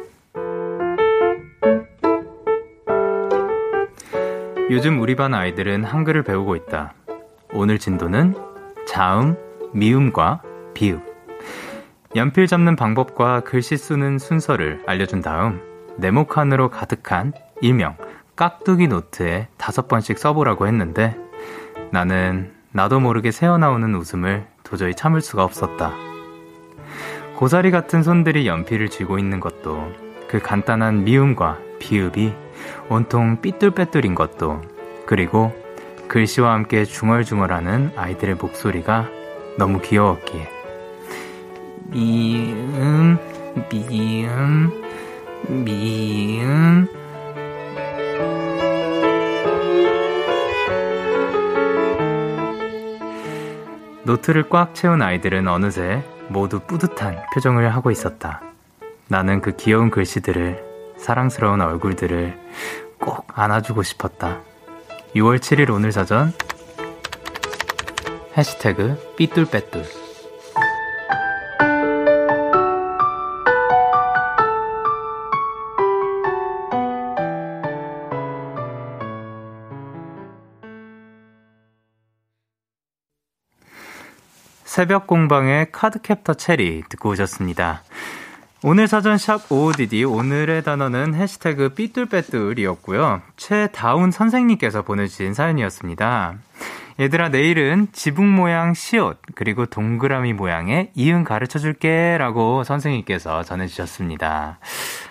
요즘 우리 반 아이들은 한글을 배우고 있다. 오늘 진도는 자음, 미음과 비읍. 연필 잡는 방법과 글씨 쓰는 순서를 알려준 다음 네모칸으로 가득한 일명 깍두기 노트에 다섯 번씩 써보라고 했는데 나는 나도 모르게 새어나오는 웃음을 도저히 참을 수가 없었다. 고사리 같은 손들이 연필을 쥐고 있는 것도 그 간단한 미음과 비읍이 온통 삐뚤빼뚤인 것도 그리고 글씨와 함께 중얼중얼하는 아이들의 목소리가 너무 귀여웠기에 미음 미음 미음 노트를 꽉 채운 아이들은 어느새 모두 뿌듯한 표정을 하고 있었다. 나는 그 귀여운 글씨들을, 사랑스러운 얼굴들을 꼭 안아주고 싶었다. 6월 7일 오늘 사전 해시태그 삐뚤빼뚤 새벽 공방의 카드캡터 체리 듣고 오셨습니다. 오늘 사전 샵 OODD 오늘의 단어는 해시태그 삐뚤빼뚤이었고요. 최다운 선생님께서 보내주신 사연이었습니다. 얘들아 내일은 지붕 모양 시옷 그리고 동그라미 모양의 이응 가르쳐 줄게 라고 선생님께서 전해주셨습니다.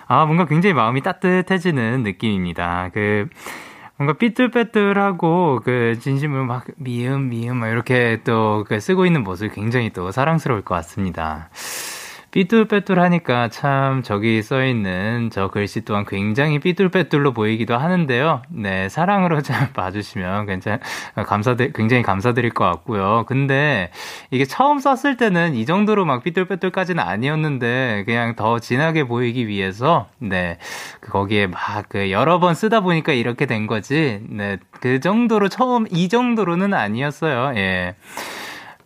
아 뭔가 굉장히 마음이 따뜻해지는 느낌입니다. 그 뭔가 삐뚤빼뚤하고 그 진심을 막 미음 미음 막 이렇게 또그 쓰고 있는 모습이 굉장히 또 사랑스러울 것 같습니다. 삐뚤빼뚤하니까 참 저기 써 있는 저 글씨 또한 굉장히 삐뚤빼뚤로 보이기도 하는데요. 네, 사랑으로 잘 봐주시면 괜찮, 감사드, 굉장히 감사드릴 것 같고요. 근데 이게 처음 썼을 때는 이 정도로 막 삐뚤빼뚤까지는 아니었는데 그냥 더 진하게 보이기 위해서 네, 그 거기에 막 그 여러 번 쓰다 보니까 이렇게 된 거지. 네, 그 정도로 처음 이 정도로는 아니었어요. 예.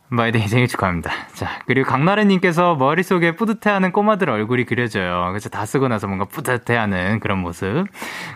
My Day 생일 축하합니다. 자, 그리고 강나래님께서 머릿속에 뿌듯해하는 꼬마들 얼굴이 그려져요. 그래서 다 쓰고 나서 뭔가 뿌듯해하는 그런 모습.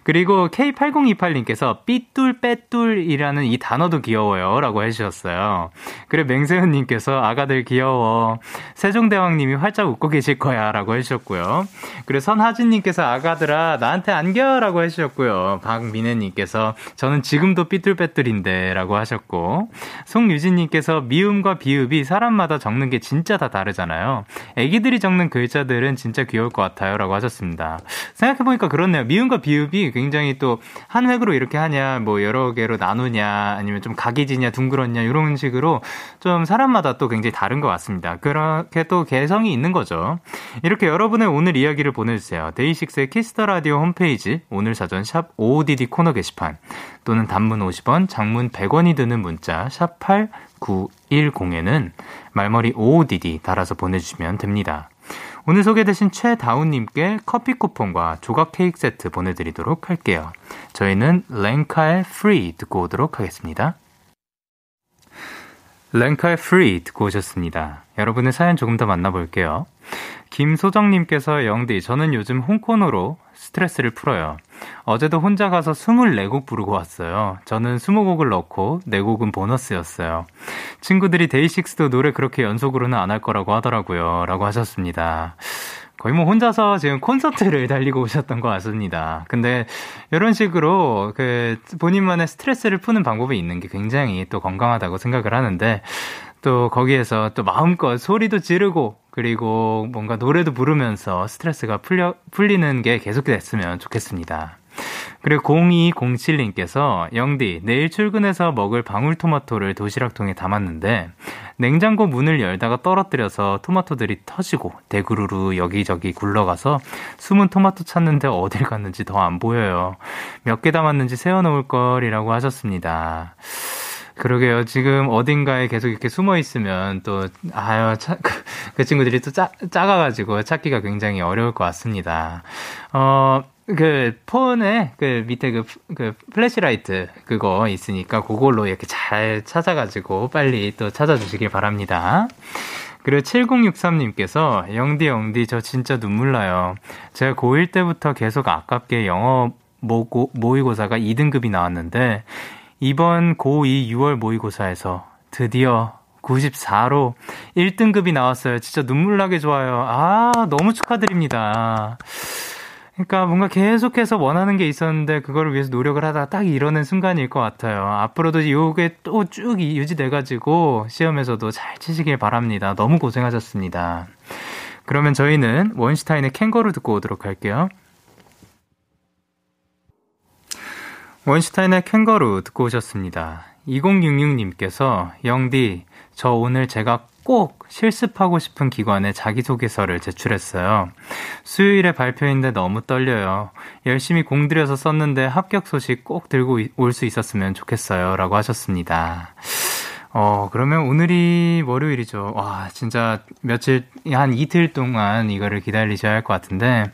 그리고 K8028님께서 삐뚤 빼뚤이라는 이 단어도 귀여워요. 라고 해주셨어요. 그리고 맹세훈님께서 아가들 귀여워. 세종대왕님이 활짝 웃고 계실 거야. 라고 해주셨고요. 그리고 선하진님께서 아가들아, 나한테 안겨! 라고 해주셨고요. 박민혜님께서 저는 지금도 삐뚤빼뚤인데. 라고 하셨고. 송유진님께서 미음과 비읍이 사람마다 적는 게 진짜 다 다르잖아요. 애기들이 적는 글자들은 진짜 귀여울 것 같아요. 라고 하셨습니다. 생각해보니까 그렇네요. 미음과 비읍이 굉장히 또 한 획으로 이렇게 하냐, 뭐 여러 개로 나누냐, 아니면 좀 각이지냐, 둥그렇냐, 이런 식으로 좀 사람마다 또 굉장히 다른 것 같습니다. 그렇게 또 개성이 있는 거죠. 이렇게 여러분의 오늘 이야기를 보내주세요. DAY6의 Kiss The Radio 홈페이지, 오늘 사전 샵 55DD 코너 게시판, 또는 단문 50원, 장문 100원이 드는 문자, 샵 8, 910에는 말머리 OODD 달아서 보내주시면 됩니다. 오늘 소개되신 최다운님께 커피 쿠폰과 조각 케이크 세트 보내드리도록 할게요. 저희는 랭카의 Free 듣고 오도록 하겠습니다. 랭카의 Free 듣고 오셨습니다. 여러분의 사연 조금 더 만나볼게요. 김소정님께서 영디, 저는 요즘 홍코노로 스트레스를 풀어요. 어제도 혼자 가서 24곡 부르고 왔어요. 저는 20곡을 넣고 4곡은 보너스였어요. 친구들이 데이식스도 노래 그렇게 연속으로는 안 할 거라고 하더라고요. 라고 하셨습니다. 거의 뭐 혼자서 지금 콘서트를 달리고 오셨던 것 같습니다. 근데 이런 식으로 그 본인만의 스트레스를 푸는 방법이 있는 게 굉장히 또 건강하다고 생각을 하는데 또 거기에서 또 마음껏 소리도 지르고 그리고 뭔가 노래도 부르면서 스트레스가 풀려, 풀리는 게 계속됐으면 좋겠습니다. 그리고 0207님께서 영디 내일 출근해서 먹을 방울토마토를 도시락통에 담았는데 냉장고 문을 열다가 떨어뜨려서 토마토들이 터지고 대구르르 여기저기 굴러가서 숨은 토마토 찾는데 어딜 갔는지 더 안 보여요. 몇 개 담았는지 세워놓을 걸이라고 하셨습니다. 그러게요. 지금 어딘가에 계속 이렇게 숨어 있으면 또, 아유, 차, 그, 그 친구들이 또 짜, 작아가지고 찾기가 굉장히 어려울 것 같습니다. 어, 그 폰에 그 밑에 그, 그 flashlight 그거 있으니까 그걸로 이렇게 잘 찾아가지고 빨리 또 찾아주시길 바랍니다. 그리고 7063님께서 영디 영디 저 진짜 눈물 나요. 제가 고1 때부터 계속 아깝게 영어 모고, 모의고사가 2등급이 나왔는데 이번 고2 6월 모의고사에서 드디어 94로 1등급이 나왔어요. 진짜 눈물 나게 좋아요. 아, 너무 축하드립니다. 그러니까 뭔가 계속해서 원하는 게 있었는데 그거를 위해서 노력을 하다가 딱 이러는 순간일 것 같아요. 앞으로도 이게 또 쭉 유지돼 가지고 시험에서도 잘 치시길 바랍니다. 너무 고생하셨습니다. 그러면 저희는 원슈타인의 캥거루 듣고 오도록 할게요. 원슈타인의 캥거루 듣고 오셨습니다. 2066님께서 영디, 저 오늘 제가 꼭 실습하고 싶은 기관에 자기소개서를 제출했어요. 수요일에 발표인데 너무 떨려요. 열심히 공들여서 썼는데 합격 소식 꼭 들고 올 수 있었으면 좋겠어요. 라고 하셨습니다. 어, 그러면 오늘이 월요일이죠. 와, 진짜 며칠, 한 이틀 동안 이거를 기다리셔야 할 것 같은데,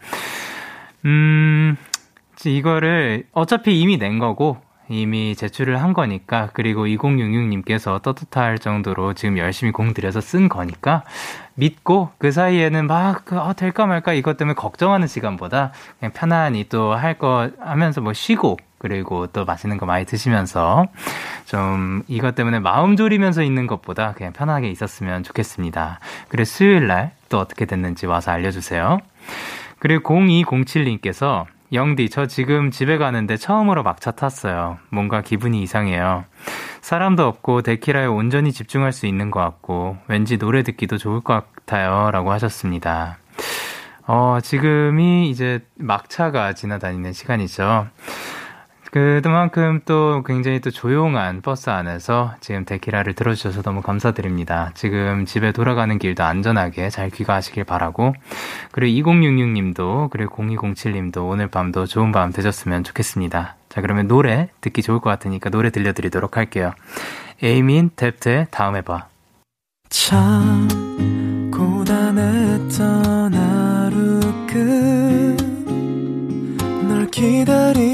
음, 이거를 어차피 이미 낸 거고, 이미 제출을 한 거니까, 그리고 2066님께서 떳떳할 정도로 지금 열심히 공들여서 쓴 거니까, 믿고 그 사이에는 막, 그, 아, 될까 말까 이것 때문에 걱정하는 시간보다 그냥 편안히 또 할 거 하면서 뭐 쉬고, 그리고 또 맛있는 거 많이 드시면서 좀 이것 때문에 마음 졸이면서 있는 것보다 그냥 편하게 있었으면 좋겠습니다. 그래 수요일 날 또 어떻게 됐는지 와서 알려주세요. 그리고 0207님께서 영디, 저 지금 집에 가는데 처음으로 막차 탔어요. 뭔가 기분이 이상해요. 사람도 없고 데키라에 온전히 집중할 수 있는 것 같고, 왠지 노래 듣기도 좋을 것 같아요. 라고 하셨습니다. 어, 지금이 이제 막차가 지나다니는 시간이죠. 그만큼 또 굉장히 또 조용한 버스 안에서 지금 데키라를 들어주셔서 너무 감사드립니다. 지금 집에 돌아가는 길도 안전하게 잘 귀가하시길 바라고 그리고 2066님도 그리고 0207님도 오늘 밤도 좋은 밤 되셨으면 좋겠습니다. 자 그러면 노래 듣기 좋을 것 같으니까 노래 들려드리도록 할게요. 에이민 탭트 다음에 봐. 참 고단했던 하루 끝널 기다리고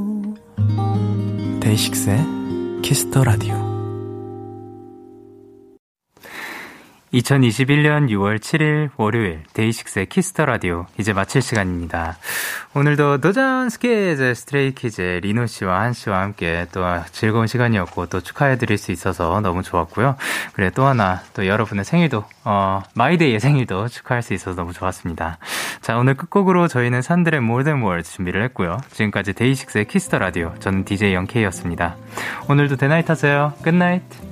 DAY6의 Kiss The Radio 2021년 6월 7일 월요일 DAY6의 Kiss The Radio 이제 마칠 시간입니다. 오늘도 도전 스키즈 Stray Kids 리노 씨와 한 씨와 함께 또 즐거운 시간이었고 또 축하해 드릴 수 있어서 너무 좋았고요. 그래 또 하나 또 여러분의 생일도 어 My Day의 생일도 축하할 수 있어서 너무 좋았습니다. 자, 오늘 끝곡으로 저희는 산들의 Than Words 준비를 했고요. 지금까지 DAY6의 Kiss The Radio 저는 DJ Young K였습니다. 오늘도 데나잇 하세요. Good night.